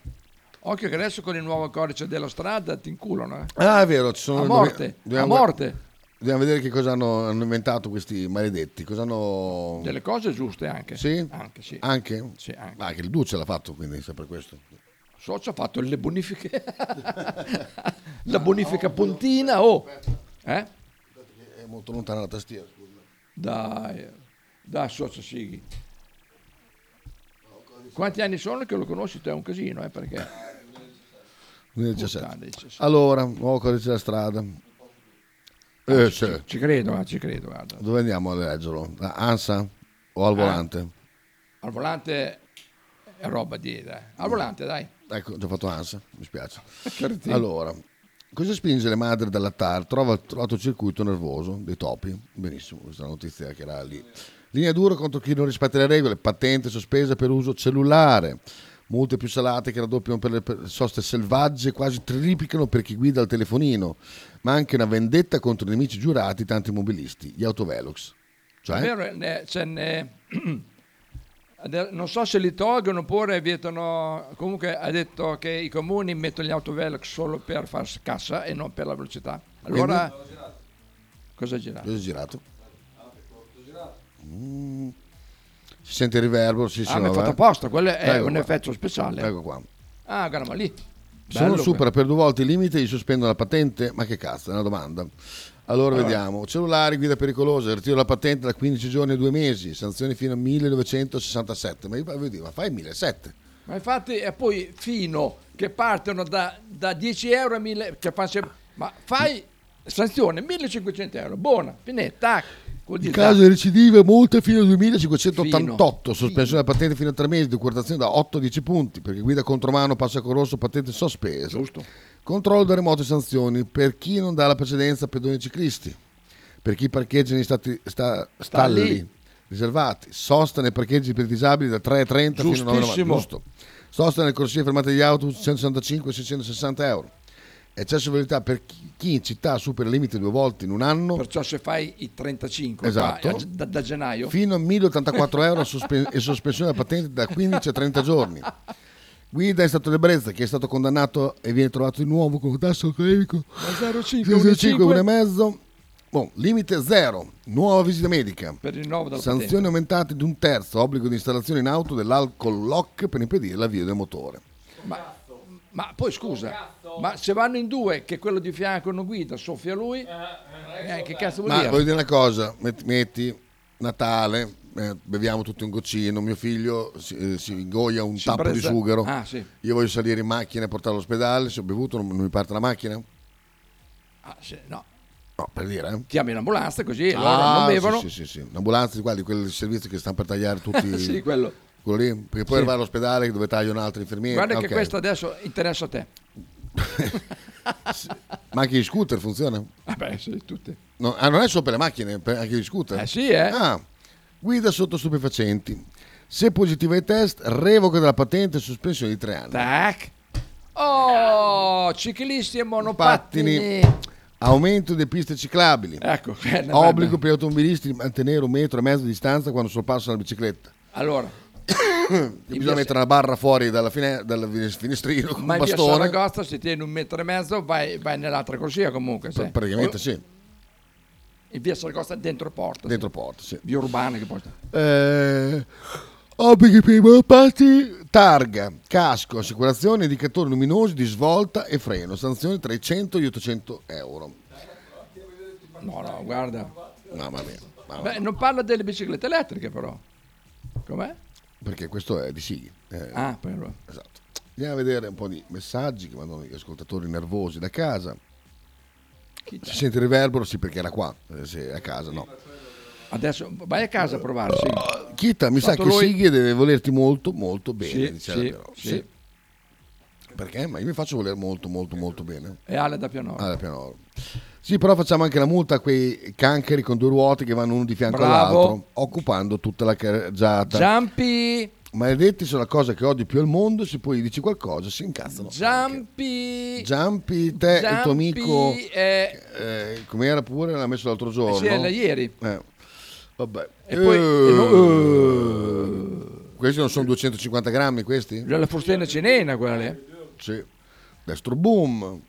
Occhio che adesso con il nuovo codice della strada ti inculano. Eh. Ah, è vero, ci sono A morte, dobbiamo- a morte. Dobbiamo vedere che cosa hanno, hanno inventato questi maledetti. Cosa hanno. Delle cose giuste anche. Sì? Anche, sì. Anche? Sì, anche. Ah, che il Duce l'ha fatto, quindi sempre questo. Socio ha fatto le bonifiche. la bonifica puntina, oh. Eh? È molto lontana la tastiera, scusa. Dai, dai, socio Sighi. Quanti anni sono che lo conosci? Te è un casino, eh, perché... 2017. Puttana, 17. Allora, nuovo codice della strada. Eh, ci, c'è. ci credo, eh, ci credo, guarda. Dove andiamo a leggerlo? Da Ansa o al Ah. volante? Al volante è roba di... Dai. Al volante, dai. Ecco, ho già fatto Ansa, mi spiace. Cretino. Allora, cosa spinge le madri dall'attare? Trova trovato il circuito nervoso dei topi. Benissimo, questa notizia che era lì. Linea dura contro chi non rispetta le regole, patente sospesa per uso cellulare. Multe più salate che raddoppiano per le soste selvagge, quasi triplicano per chi guida il telefonino, ma anche una vendetta contro i nemici giurati, tanti immobilisti, gli autovelox. Cioè, È vero, ne- ce ne- non so se li tolgono oppure vietano. Comunque ha detto che i comuni mettono gli autovelox solo per far cassa e non per la velocità. Allora, cosa ha girato? cosa è girato? Mm. Si sente il riverbero, sì, sì. Ah, ma è vabbè. fatto apposta, quello è Ecco un qua. effetto speciale. Ecco qua. Ah, guarda, ma lì. Se uno Bello supera per due volte il limite gli sospendono la patente, ma che cazzo, è una domanda. Allora, Allora. vediamo, cellulari, guida pericolosa, ritiro la patente da 15 giorni a 2 mesi, sanzioni fino a 1967, ma io ma fai 1700. Ma infatti è poi fino che partono da, da 10 euro a 1000, che fa sempre- ma fai sanzione 1500 euro, buona, finita, tac. In caso di recidive, multe fino a 2588, sospensione della patente fino a 3 mesi, decurtazione da 8 a 10 punti, perché guida contromano, passa con rosso, patente sospesa. Controllo da remoto e sanzioni per chi non dà la precedenza a pedoni ciclisti, per chi parcheggia in stati, sta- stalli lì. riservati, sosta nei parcheggi per disabili da 3,30 fino a 9,90 Giustissimo. giusto. Sosta nel corsie fermate degli autobus 165 660 euro. Accessibilità per chi, chi in città supera il limite due volte in un anno. Perciò se fai i 35 Esatto. qua, eh, da, da gennaio, Fino a 1084 euro sospe- e sospensione della patente da 15 a 30 giorni. Guida in stato di ebbrezza che è stato condannato e viene trovato di nuovo con tasso accademico da 0,5 5, 1 e 1,5 mezzo. Boh, limite zero, nuova visita medica. per il della Sanzioni aumentate di un terzo, obbligo di installazione in auto dell'alcol lock per impedire l'avvio del motore. patente. Ma, ma poi scusa, ma se vanno in due che quello di fianco non guida, soffia lui, eh, che cazzo vuol Ma dire? voglio dire una cosa, metti, metti Natale, eh, beviamo tutti un goccino, mio figlio si, eh, si ingoia un Si tappo di imprezza- sughero, Ah, sì. io voglio salire in macchina e portarlo all'ospedale, se ho bevuto non, non mi parte la macchina? Ah, sì, no. No, per dire, eh. Chiami l'ambulanza così loro Ah, non bevono. Sì, sì, sì, sì. Un'ambulanza di quelli, quel servizio che stanno per tagliare tutti. Sì, quello. Quello lì, perché poi Sì. vai all'ospedale dove taglio un altro infermiere. Guarda che ok. questo adesso interessa a te. Ma anche gli scooter funziona? Vabbè, sì, tutte. No, ah, non è solo per le macchine, per anche gli scooter? Eh sì, eh. Ah, guida sotto stupefacenti. Se positiva ai test, revoca della patente e sospensione di tre anni. Tac. Oh, ciclisti e monopattini. Pattini. Aumento delle piste ciclabili. Ecco, Obbligo per gli automobilisti di mantenere un metro e mezzo di distanza quando sorpassano la bicicletta. Allora, Bisogna mettere una barra fuori dalla fine- dal finestrino con un ma via bastone. Saragozza si tiene un metro e mezzo, vai, vai nell'altra corsia comunque. sai. Praticamente sì. In via Saragozza dentro porta. Dentro porta, sì. Via Urbana che porta. Eh, obblighi per i monopatti, targa, casco, assicurazione, indicatori luminosi di svolta e freno, sanzioni tra i 100 e gli 800 euro. No, no, guarda. Mamma mia. mamma Beh, non parla delle biciclette elettriche però. Com'è? Perché questo è di Sighi. eh, Ah, allora. Esatto. Andiamo a vedere un po' di messaggi che mandano gli ascoltatori nervosi da casa. Si sente il riverbero? Sì, perché era qua. eh, è a casa, no. Adesso vai a casa a provare, sì. Chita, mi sa Fatto che lui- Sighi deve volerti molto, molto bene. Sì, diceva sì, però. sì. Perché? Ma io mi faccio volere molto, molto, molto bene. E Ale da Pianoro. Ah, da Pianoro. Sì, però facciamo anche la multa a quei cancheri con due ruote che vanno uno di fianco Bravo. all'altro, occupando tutta la carreggiata. Jumpy, Maledetti sono la cosa che odio più al mondo, se poi gli dici qualcosa si incazzano. Jumpy. Giampi, te e il tuo amico, è- eh, come era pure, l'ha messo l'altro giorno. Eh sì, era ieri. Eh. Vabbè. E poi- no- Questi non sono 250 grammi questi? La frustena cinena quella lì. Sì. Destro boom.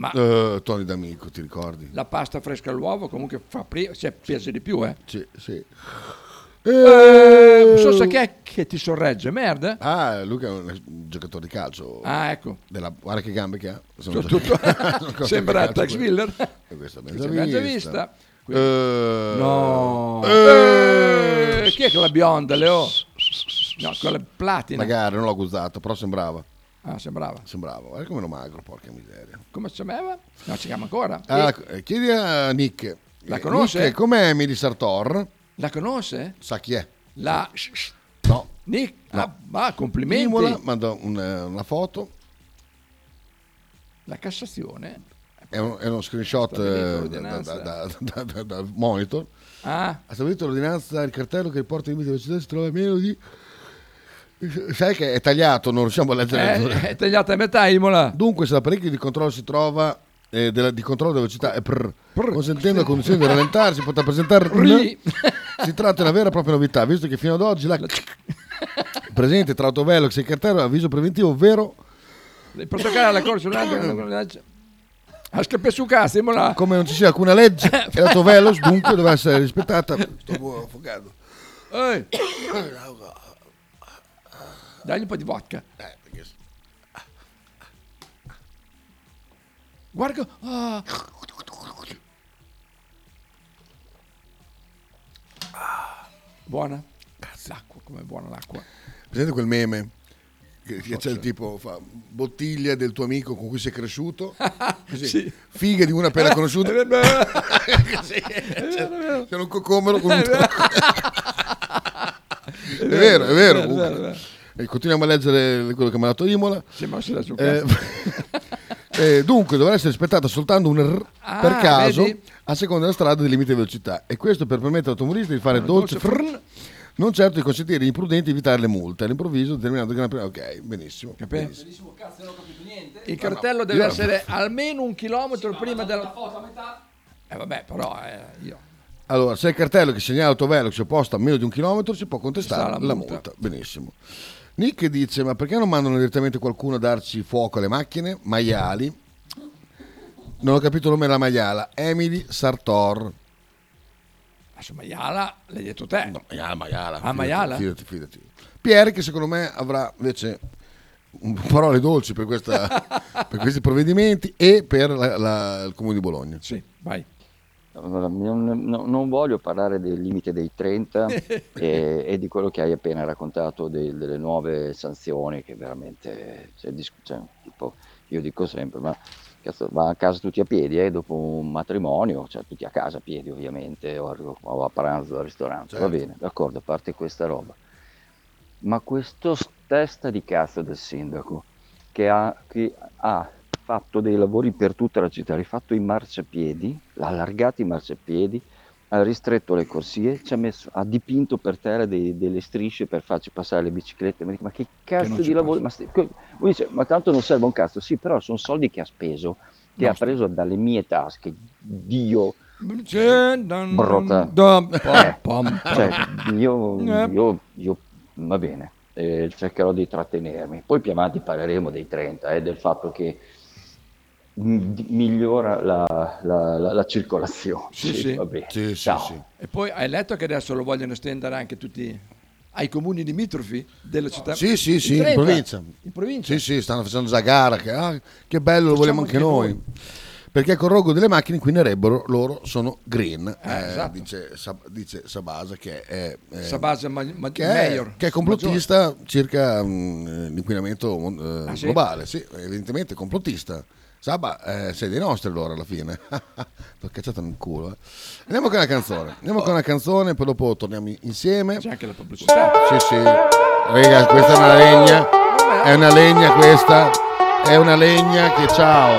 Ma- Eh, Tony D'Amico, ti ricordi? La pasta fresca all'uovo comunque fa pri- cioè, pesa di più, eh. Sì, sì. Eh, non so se chi è che ti sorregge, merda. Ah, Luca è un giocatore di calcio. Ah, ecco. Della, guarda che gambe che ha. Tutto- tutto- Sembra Tex Willer. E questa già vista. vista. Eh, No. eh, Eh, chi è quella bionda, Leo? No, quella platina. Magari non l'ho gustato, però sembrava. Ah, sembrava. Sembrava, guarda come ero magro, porca miseria. Come si chiamava? No, si chiama ancora. Ah, eh, chiedi a Nick. La Eh, conosce? Nick, com'è Emily Sartor? La conosce? Sa chi è? La... No. Nick? No. Ah, ma complimenti. Imola, manda un, eh, una foto. La Cassazione. È, un- è uno screenshot eh, da, da- da- da- monitor. Ah. Ha stabilito l'ordinanza, il cartello che riporta i limiti di velocità si trova a meno di... Sai che è tagliato, non riusciamo a leggere. Eh, è tagliata a metà, Imola. Dunque, se l'apparecchio di controllo si trova eh, della- di controllo della velocità è prr, consentendo a condizioni di rallentare, si potrà presentare Ri. si tratta di una vera e propria novità, visto che fino ad oggi la presente tra autovelox e cartello è avviso preventivo, ovvero Il protocollo alla corsa un Ha scappato su cazzo, Imola. come non ci sia alcuna legge e l'autovelox dunque deve essere rispettata. Sto affogando. Ehi. Dagli un po' di vodka. Guarda. ah. Buona? L'acqua, com'è buona l'acqua. Presente quel meme? Che, che c'è il tipo, fa bottiglia del tuo amico con cui sei cresciuto, così, Sì. figa di una appena conosciuta, Così, è vero, è vero. c'è un cocomero con un È vero. è vero, è vero. È vero, comunque. è vero. E continuiamo a leggere quello che mi ha dato Imola. Sì, ma si dà su Eh, cazzo. eh, dunque dovrà essere rispettata soltanto un R Ah, per caso vedi? a seconda della strada dei limiti di velocità e questo per permettere all'automobilista di fare dolce dolce frn, non certo di consentire agli imprudenti di evitare le multe all'improvviso determinando che una- ok benissimo, benissimo. Il cartello no, deve io- essere almeno un chilometro prima della Eh vabbè, però eh, io. allora se il cartello che segnala l'autovelox è posto a meno di un chilometro si può contestare la la multa. multa. benissimo Nick dice ma perché non mandano direttamente qualcuno a darci fuoco alle macchine maiali non ho capito il nome della maiala Emily Sartor Adesso Maiala l'hai detto te. No, Maiala, Maiala. Ah, fidati, Maiala? Fidati, fidati. Pierre che secondo me avrà invece parole dolci per, questa- per questi provvedimenti e per la- la- il Comune di Bologna. Sì, vai. Non, non- voglio parlare del limite dei 30 e, e di quello che hai appena raccontato del- delle nuove sanzioni che veramente cioè, cioè, tipo, io dico sempre ma cazzo, va a casa tutti a piedi eh, dopo un matrimonio cioè tutti a casa a piedi ovviamente o, a- o a pranzo al ristorante va Certo. bene d'accordo a parte questa roba ma questo testa di cazzo del sindaco che ha, che ha fatto dei lavori per tutta la città, ha rifatto i marciapiedi, ha allargato i marciapiedi, ha ristretto le corsie, ci ha, messo- ha dipinto per terra dei- delle strisce per farci passare le biciclette. Ma, dico, ma che cazzo non di ci lavori? Ma, sti- dice, ma tanto non serve un cazzo, sì, però sono soldi che ha speso, che ha preso dalle mie tasche, Dio brota. Eh, cioè, io, io- io- va bene, eh, cercherò di trattenermi. Poi più avanti parleremo dei 30 e del fatto che migliora la, la- la- la circolazione. Sì, sì. bene. Ciao. E poi hai letto che adesso lo vogliono estendere anche tutti ai comuni limitrofi della città? Sì, sì, sì, in 30. provincia. In provincia? Sì, sì, stanno facendo già gara. Che, ah, che bello, lo vogliamo anche Facciamo noi. anche Perché col rogo delle macchine inquinerebbero, loro sono green, Eh, eh, esatto. dice, Sab- dice Sabasa che è, eh, Sabasa ma- ma- che è, Mayor. che è complottista circa mm, l'inquinamento eh, Ah, sì? globale, sì, evidentemente è complottista. Saba, eh, sei dei nostri allora alla fine. L'ho cacciato nel culo. eh. Andiamo con una canzone. Andiamo con una canzone, poi dopo torniamo insieme. C'è anche la pubblicità. Sì, sì. Raga, questa è una legna. È una legna questa. È una legna che ciao.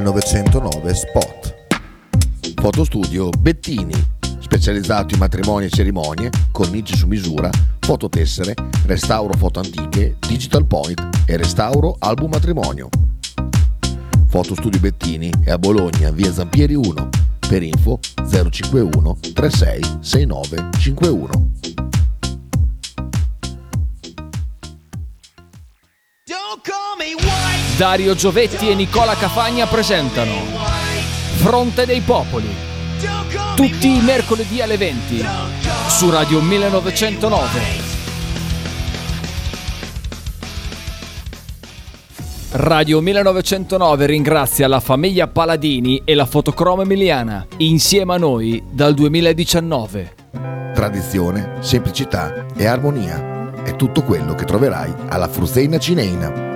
1909 Spot. Fotostudio Bettini, specializzato in matrimoni e cerimonie, cornici su misura, fototessere, restauro foto antiche, digital point e restauro album matrimonio. Fotostudio Bettini è a Bologna, via Zampieri 1. Per info 051 36 69 Dario Giovetti e Nicola Cafagna presentano Fronte dei Popoli. Tutti i mercoledì alle 20 su Radio 1909. Radio 1909 ringrazia la famiglia Paladini e la fotocromo emiliana, insieme a noi dal 2019. Tradizione, semplicità e armonia è tutto quello che troverai alla Fruzeina Cineina.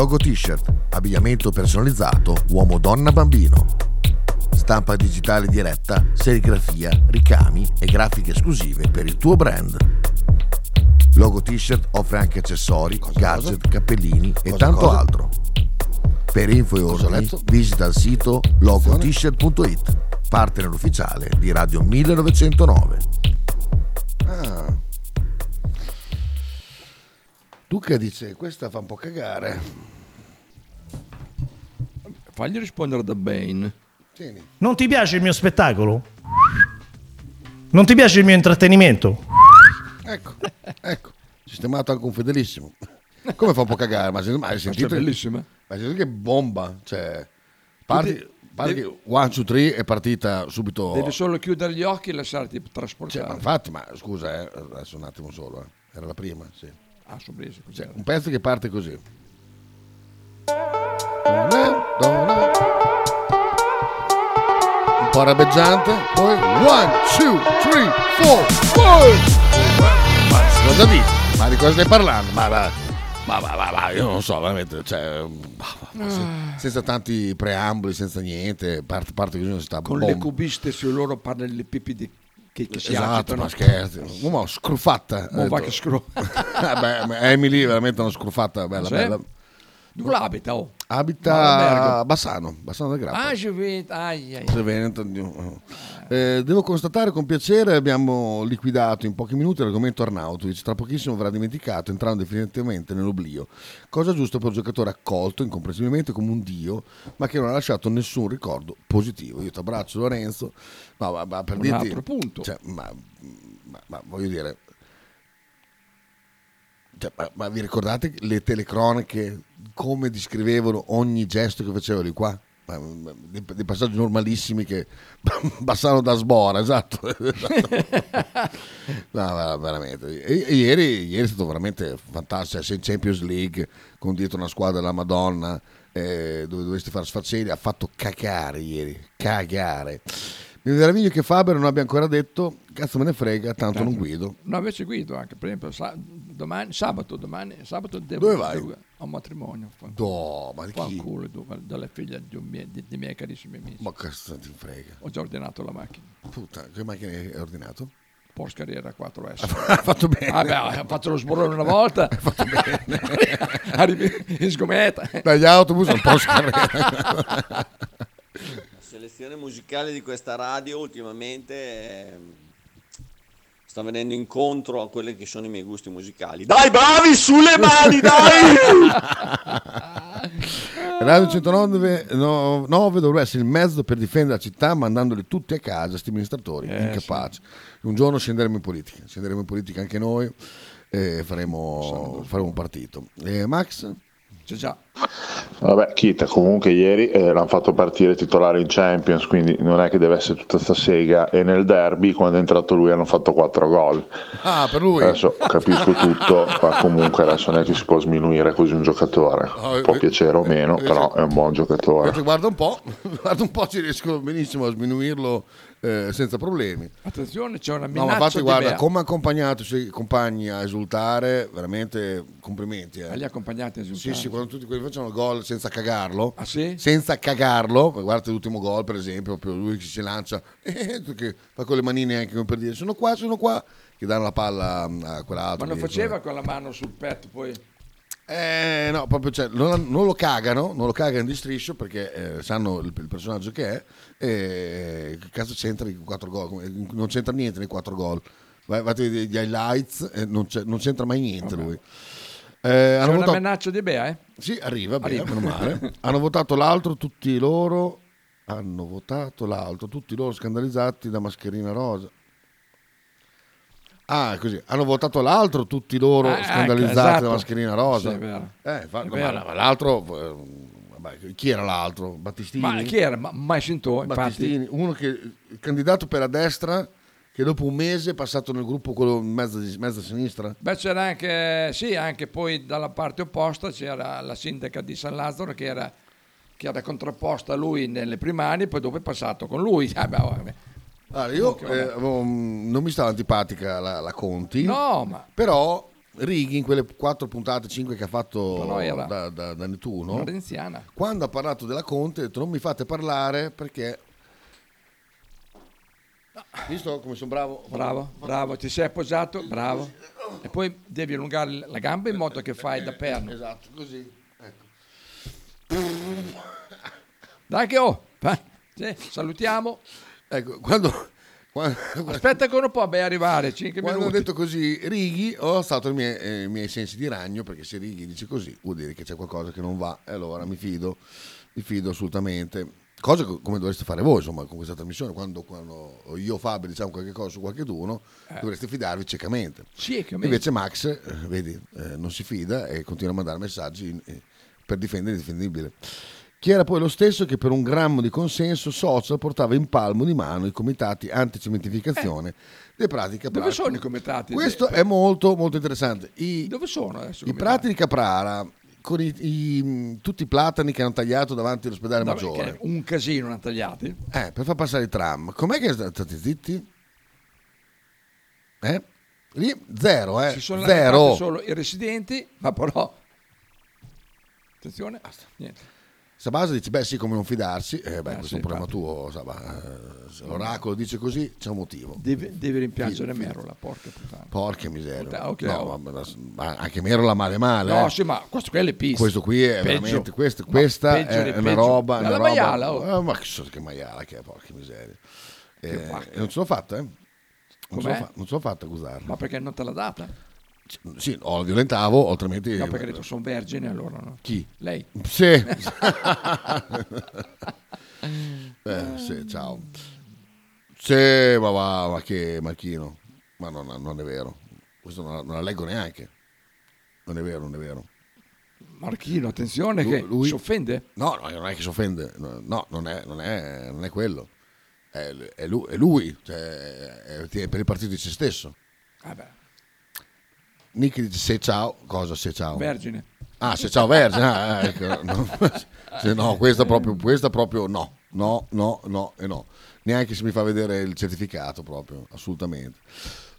Logo t-shirt, abbigliamento personalizzato uomo donna bambino. Stampa digitale diretta, serigrafia, ricami e grafiche esclusive per il tuo brand. Logo t-shirt offre anche accessori, gadget, cappellini e Cosa, tanto cosa? altro. Per info e Cosa ordini visita il sito logot-shirt.it, partner ufficiale di Radio 1909. Ah. Duca dice, questa fa un po' cagare. Fagli rispondere da Bane. Tieni. Non ti piace il mio spettacolo? Non ti piace il mio intrattenimento? Ecco, ecco, sistemato anche un fedelissimo. Come fa un po' cagare? Ma, hai sentito? Cioè, bellissima. Ma hai sentito che bomba? Cioè, parti, parti devi- che one, two, three è partita subito. Devi solo chiudere gli occhi e lasciarti Cioè, trasportare. ma infatti, ma scusa, eh, adesso un attimo solo, eh. era la prima, sì. Ah, sorpreso. così. Cioè, un pezzo che parte così. Donna, Un po' rabeggiante, poi one, two, three, four, five. Ma cosa dici? Ma di cosa stai parlando? Ma, ma, ma, ma, ma, io non so, veramente, cioè, se- senza tanti preamboli, senza niente, parte, parte così non sta Con bom. le cubiste su loro le pipi di... che, che si Esatto, agitano. ma scherzi. Ma scruffatta. Mo Ho va che scru- Eh beh, ma Emily è veramente una scruffata bella, Sì? bella. Dove abita? Oh? Abita a Bassano, Bassano del Grappa. Ah, vais... Ai, ai. Dio. Eh, devo constatare con piacere abbiamo liquidato in pochi minuti l'argomento Arnautovic, tra pochissimo verrà dimenticato entrando definitivamente nell'oblio, cosa giusta per un giocatore accolto incomprensibilmente come un dio, ma che non ha lasciato nessun ricordo positivo. Io ti abbraccio Lorenzo, ma, ma- ma per Un dirti... altro punto. cioè, ma, ma- voglio dire... cioè, ma, ma vi ricordate le telecronache come descrivevano ogni gesto che faceva di qua? Dei, passaggi normalissimi che passano da sbora, esatto. No, veramente. E ieri, ieri è stato veramente fantastico. Sei in Champions League con dietro una squadra della Madonna eh, dove dovresti fare sfaceli. Ha fatto cagare ieri, cagare. Mi meraviglio che Faber non abbia ancora detto cazzo me ne frega, tanto non guido. No, invece guido anche, per esempio, sa- domani, sabato, domani, sabato devo, Dove vai? devo- a un matrimonio. No, ma di chi? fanculo, dalla figlia di un mie- di- dei miei carissimi amici. Ma cazzo ti frega. Ho già ordinato la macchina. Puttana, che macchina hai ordinato? Porsche Carriera 4S. Ha fatto bene. Vabbè, ha fatto lo sborrone una volta. Ha fatto bene. Arrivi in sgometa. Dagli autobus un po' scarrera. La selezione musicale di questa radio ultimamente eh, sta venendo incontro a quelli che sono i miei gusti musicali. Dai, bravi sulle mani, dai! Radio 109 no- 9 dovrebbe essere il mezzo per difendere la città mandandoli tutti a casa, sti amministratori Eh, incapaci. Un giorno scenderemo in politica, scenderemo in politica anche noi e faremo, faremo un partito. E Max? C'è già. Vabbè, Kita, comunque ieri eh, l'hanno fatto partire titolare in Champions, quindi non è che deve essere tutta sta sega. E nel derby, quando è entrato lui, hanno fatto 4 gol. Ah, per lui. Adesso capisco tutto, ma comunque adesso non è che si può sminuire così un giocatore. Può eh, piacere o meno, eh, però è un buon giocatore. Guarda un po', guarda un po' ci riescono benissimo a sminuirlo eh, senza problemi. Attenzione, c'è una No, minaccia ma infatti guarda, Bea. come ha accompagnato i suoi compagni a esultare, veramente complimenti. Eh. Agli accompagnati a Sì, esultare. sì, quando tutti quelli facciano gol senza cagarlo. Ah, sì? Senza cagarlo, guardate l'ultimo gol per esempio, proprio lui che si lancia, eh, che fa con le manine anche come per dire sono qua, sono qua, che danno la palla a quell'altro. Ma non che- faceva con la mano sul petto poi. Eh, no, proprio cioè, non, non lo cagano, non lo cagano di striscio perché eh, sanno il, il personaggio che è e che cazzo c'entra i quattro gol, non c'entra niente nei quattro gol. Vedere gli highlights e non, non c'entra mai niente lui. Eh, C'è votato- minaccia di Bea, eh? Sì, arriva, bene, Arriva. meno male. hanno votato l'altro tutti loro, hanno votato l'altro tutti loro scandalizzati da mascherina rosa. Ah, così. Hanno votato l'altro tutti loro Ah, ecco, scandalizzati esatto. da mascherina rosa. Sì. Eh, fa- ma- l'altro eh, vabbè, chi era l'altro? Battistini? Ma chi era? Ma- mai sentito, infatti. Battistini, uno che candidato per la destra che dopo un mese è passato nel gruppo quello in mezzo, mezzo a sinistra. Beh, c'era anche, sì, anche poi dalla parte opposta c'era la sindaca di San Lazzaro che era, che era contrapposta a lui nelle primarie, poi dopo è passato con lui. Ah, beh, vabbè. Allora, io eh, non mi stava antipatica la, la Conti, No, ma- però Righi in quelle quattro puntate, cinque che ha fatto da, da, da Nettuno, quando ha parlato della Conte ha detto non mi fate parlare perché... Visto come sono bravo? Bravo, bravo, ti sei appoggiato, bravo. E poi devi allungare la gamba in modo che fai da perno. Esatto, così. Ecco. Dai che oh. Sì, salutiamo. Ecco, quando... quando- Aspetta che uno può beh, arrivare, 5 Quando ho detto così Righi ho alzato i miei, eh, i miei sensi di ragno perché se Righi dice così vuol dire che c'è qualcosa che non va e allora mi fido, mi fido assolutamente. Cosa co- come dovreste fare voi insomma con questa trasmissione quando, quando io Fabio diciamo qualche cosa su qualcuno dovreste fidarvi ciecamente. Ciecamente. Invece Max, eh, vedi, eh, non si fida e continua a mandare messaggi in- eh, per difendere l'indifendibile. Chi era poi lo stesso che per un grammo di consenso social portava in palmo di mano i comitati anticementificazione delle pratiche Dove Caprara. sono i comitati? Questo è molto molto interessante. I, Dove sono adesso? i prati di Caprara con i, i- tutti i platani che hanno tagliato davanti all'ospedale No, maggiore. un casino hanno tagliati. Eh, per far passare i tram. Com'è che state zitti? Eh? Lì zero, eh? Si sono zero. solo i residenti, ma però... Attenzione, niente. Sabasa dice, beh sì, come non fidarsi, eh, beh, Eh, questo sì, è un problema tuo, Saba. Eh, se l'oracolo dice così, c'è un motivo. Devi, devi rimpiangere Merola, porca puttana. Porca miseria. Puttana, ok, No, oh. ma- ma- anche Merola male male. No, eh. sì, ma questo quello è pis. Questo qui è Peggio. veramente, questa, Ma questa peggio è, è una roba... una roba- maiala, oh. Eh, ma che, so, che maiala che è, porca miseria. Eh, non ce l'ho fatta, eh. Non ce, l'ho Com'è? fa- non ce l'ho fatta a gusarla. Ma perché non te l'ha data? Sì, o la violentavo, altrimenti... No, perché ha detto sono vergine allora no? Chi? Lei. Sì. eh, sì, ciao. Sì, ma va, ma che Marchino. Ma non, non è vero. Questo non, non la leggo neanche. Non è vero, non è vero. Marchino, attenzione Lui- che lui- si offende. No, no, non è che si offende. No, no, non, è, non, è, non è quello. È, è lui, è lui, cioè, per il partito di se stesso. Vabbè, Nick dice se ciao, cosa se ciao? vergine. Ah, se ciao Vergine, ah, ecco, no, Se no, questa proprio, questa proprio no, no, no, no e no. Neanche se mi fa vedere il certificato proprio, assolutamente.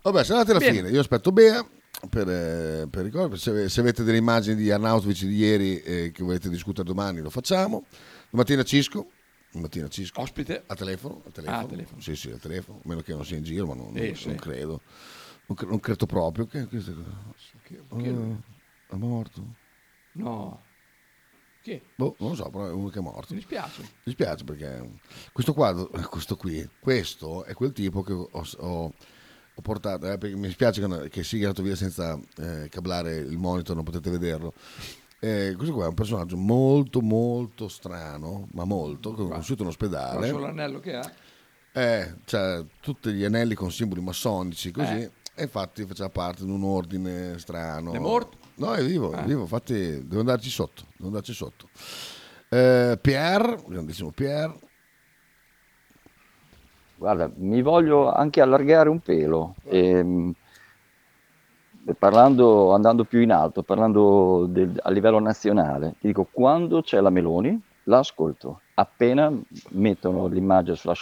Vabbè, se andate alla Bene. fine, io aspetto Bea per, eh, per ricordare, se, se avete delle immagini di Arnautovic di ieri eh, che volete discutere domani lo facciamo. Domattina Cisco, domattina Cisco. Ospite. A telefono, a telefono. Ah, a telefono. Sì, sì, a telefono, a meno che non sia in giro, ma non, Eh, non- sì. non credo. Non, non credo proprio che chi è lui? Ah, è morto. No. Chi? Boh, non lo so, però è uno che è morto. Mi dispiace. Mi dispiace perché questo eh, questo qui, questo è quel tipo che ho, ho- ho portato, eh, mi dispiace che, che sia andato via senza eh, cablare il monitor, non potete vederlo. Eh, questo qua è un personaggio molto molto strano, ma molto, che ho conosciuto in Ma ospedale. solo l'anello che ha. Eh, cioè, tutti gli anelli con simboli massonici, così. Eh. E infatti faceva parte di un ordine strano. È morto? No, è vivo, è vivo, infatti devo andarci sotto, devo andarci sotto. Eh, Pierre, grandissimo Pierre. Guarda, mi voglio anche allargare un pelo. ehm, parlando, andando più in alto, parlando del- a livello nazionale, ti dico, quando c'è la Meloni, la ascolto. Appena mettono l'immagine sulla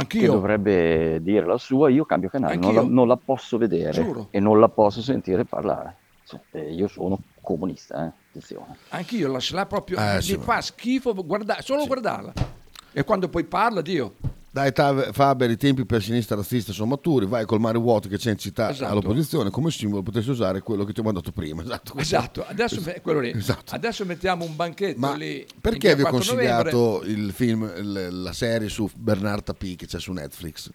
Schlein, che Anch'io. dovrebbe dire la sua, io cambio canale, non la, Anch'io. non la posso vedere Giuro. e non la posso sentire parlare. Cioè, io sono comunista, eh, attenzione. Anch'io la SLA proprio Eh, mi sì, fa schifo guarda- solo guardarla. E quando poi parla, Dio. Dai Faber, i tempi per sinistra razzista sono maturi, vai col mare vuoto che c'è in città Esatto. all'opposizione, come simbolo potresti usare quello che ti ho mandato prima. Esatto, Esatto, adesso, questo- quello lì. Esatto. adesso mettiamo un banchetto Ma lì. Perché vi ho 4 novembre. consigliato il film, il- la serie su Bernard Tapie che c'è su Netflix?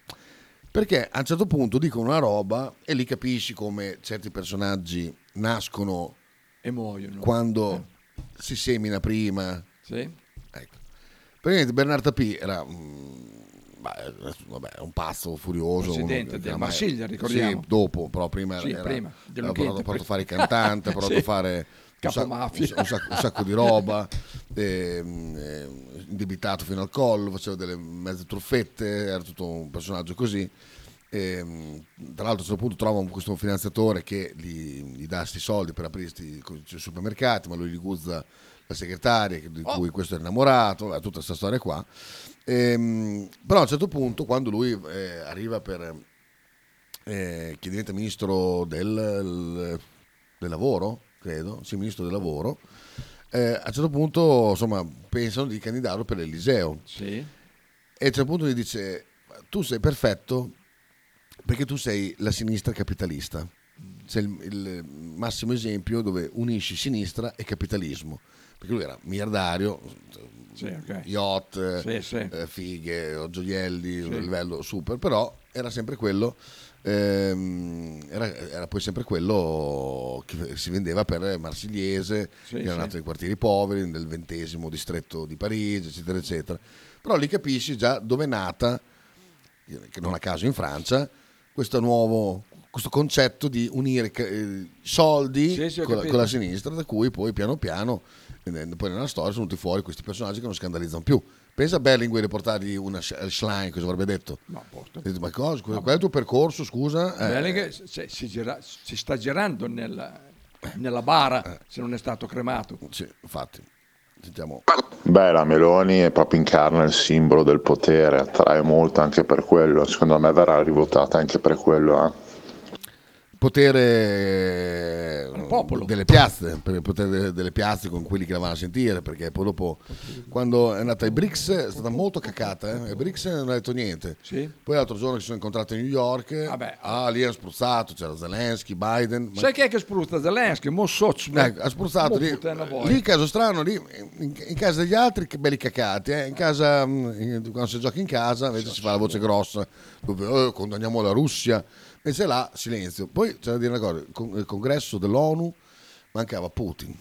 Perché a un certo punto dicono una roba e lì capisci come certi personaggi nascono E muoiono. quando si semina prima. Sì. Ecco. Praticamente Bernard Tapie era beh, vabbè, un pazzo furioso. Presidente del Marsiglia, ricordiamo. Sì, dopo, però prima Sì, era, prima, era Chiente, portato a fare cantante, portato Sì. a fare un, sac- Capomafia. un sac- un sacco di roba, ehm, eh, indebitato fino al collo, faceva delle mezze truffette, era tutto un personaggio così. Ehm, tra l'altro a un certo punto trova un- questo finanziatore che gli, gli dà questi soldi per aprire questi supermercati, ma lui gli guzza la segretaria di Oh. cui questo è innamorato, tutta questa storia qua. Ehm, però a un certo punto quando lui eh, arriva per eh, che diventa ministro del, del lavoro, credo, sì, ministro del lavoro, eh, a un certo punto insomma pensano di candidarlo per l'Eliseo. Sì. E a un certo punto gli dice, tu sei perfetto perché tu sei la sinistra capitalista. Sei il, il massimo esempio dove unisci sinistra e capitalismo. Perché lui era miliardario, Sì, ok. yacht, Sì, sì. eh, fighe, gioielli, Sì. un livello super, però era sempre quello, ehm, era, era poi sempre quello che si vendeva per Marsigliese, che era nato nei quartieri poveri, nel ventesimo distretto di Parigi, eccetera, eccetera. Però lì capisci già dove è nata, che non a caso in Francia, questo nuovo questo concetto di unire eh, soldi Sì, sì, con, la, con la sinistra, da cui poi piano piano, eh, poi nella storia sono venuti fuori questi personaggi che non scandalizzano più. Pensa a Berlinguer riportargli una Sch- Schlein, cosa avrebbe detto? No, detto, Ma cosa? Qual è il tuo percorso, scusa? Eh, Bellingham si, si gira- si sta girando nella, nella bara se non è stato cremato. Sì, infatti. Sentiamo. Beh, la Meloni è proprio incarna il simbolo del potere, attrae molto anche per quello. Secondo me verrà rivotata anche per quello. eh. Potere delle piazze, per il potere delle, piazze con quelli che la vanno a sentire, perché poi dopo, quando è andata ai BRICS, è stata molto cacata, eh? ai BRICS non ha detto niente. Poi l'altro giorno si sono incontrati a New York, ah, lì hanno spruzzato, c'era Zelensky, Biden. ma- Sai chi è che spruzza Zelensky? Mo soc, Ecco, ha spruzzato lì, lì caso strano, lì in, in casa degli altri che belli cacati, eh. in casa, mm, in- quando si gioca in casa invece si fa la voce grossa, dove eh, condanniamo la Russia, invece là silenzio. Poi c'è da dire una cosa, il con- il congresso dell'ONU mancava Putin,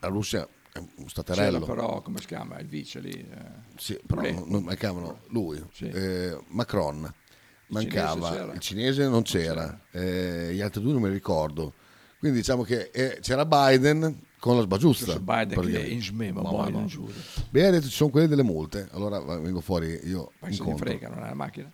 la Russia è un C'era staterello. però, come si chiama, il vice lì. eh, Sì, però non, non mancavano lui, eh, Macron, cinese mancava, c'era. il cinese non c'era, eh, gli altri due non me li ricordo. Quindi diciamo che eh, c'era Biden con la sbagiusta. Questo Biden che è in smema, Ma va, non no. giuro. Beh, ha detto ci sono quelle delle multe, allora vengo fuori io Poi se ne frega, non è la macchina.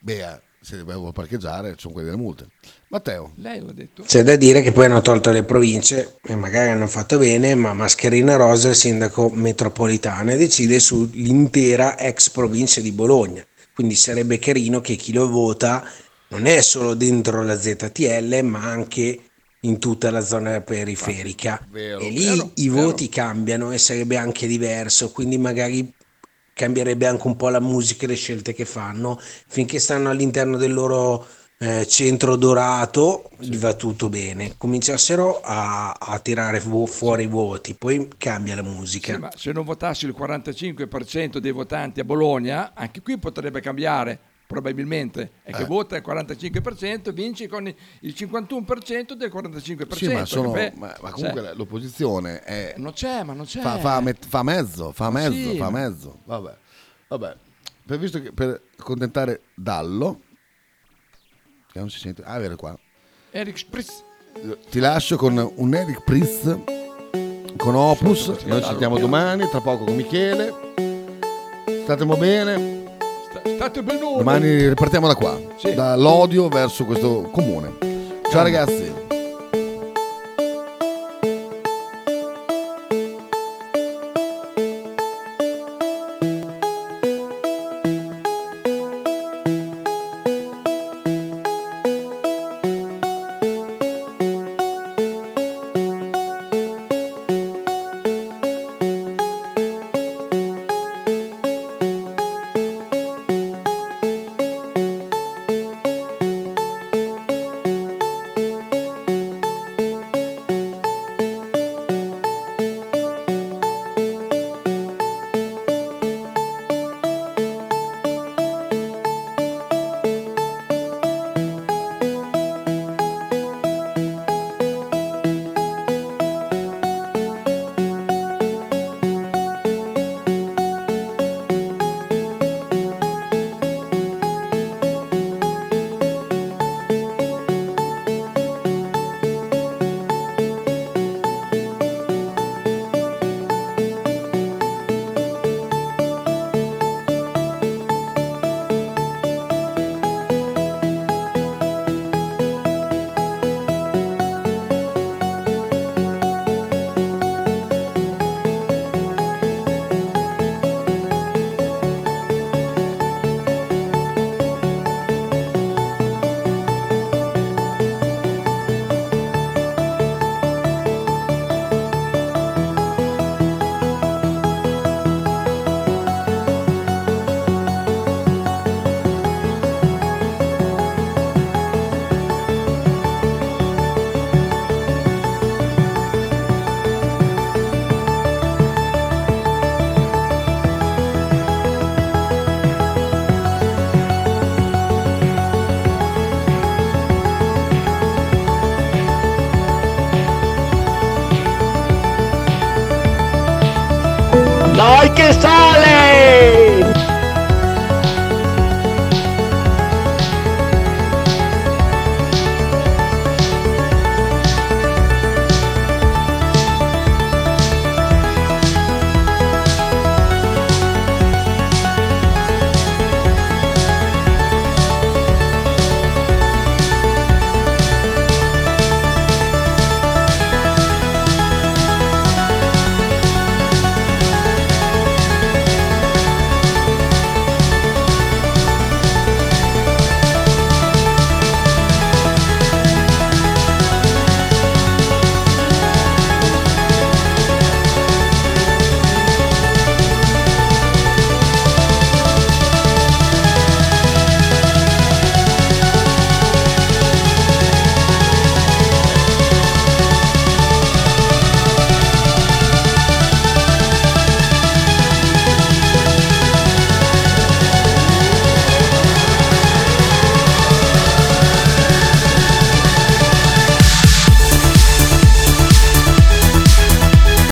Bea, se vuoi parcheggiare ci sono quelle delle multe. Matteo. Lei l'ha detto. C'è da dire che poi hanno tolto le province e magari hanno fatto bene, ma Mascherina Rosa, il sindaco metropolitano, e decide sull'intera ex provincia di Bologna. Quindi sarebbe carino che chi lo vota non è solo dentro la ZTL, ma anche in tutta la zona periferica. Vero, e lì vero, i vero. voti cambiano e sarebbe anche diverso, quindi magari cambierebbe anche un po' la musica e le scelte che fanno. Finché stanno all'interno del loro eh, centro dorato, gli va tutto bene. Cominciassero a, a tirare vo- fuori i voti, poi cambia la musica. Sì, ma se non votassi il 45% dei votanti a Bologna, anche qui potrebbe cambiare probabilmente. È che Eh. vota il 45%, vinci con il 51% del 45%. Sì, ma, sono- ma- ma comunque Cioè, l'opposizione è, non c'è, ma non c'è. fa, fa fa mezzo, fa mezzo, sì, fa mezzo. Vabbè, vabbè. Per, visto che per accontentare Dallo, che non si sente, ah, vero qua. Eric Spritz. ti lascio con un Eric Pritz con Opus. Noi ci sentiamo domani, tra poco con Michele. Statemo bene. State benone. Domani ripartiamo da qua, Sì. dall'odio verso questo comune. Ciao ragazzi.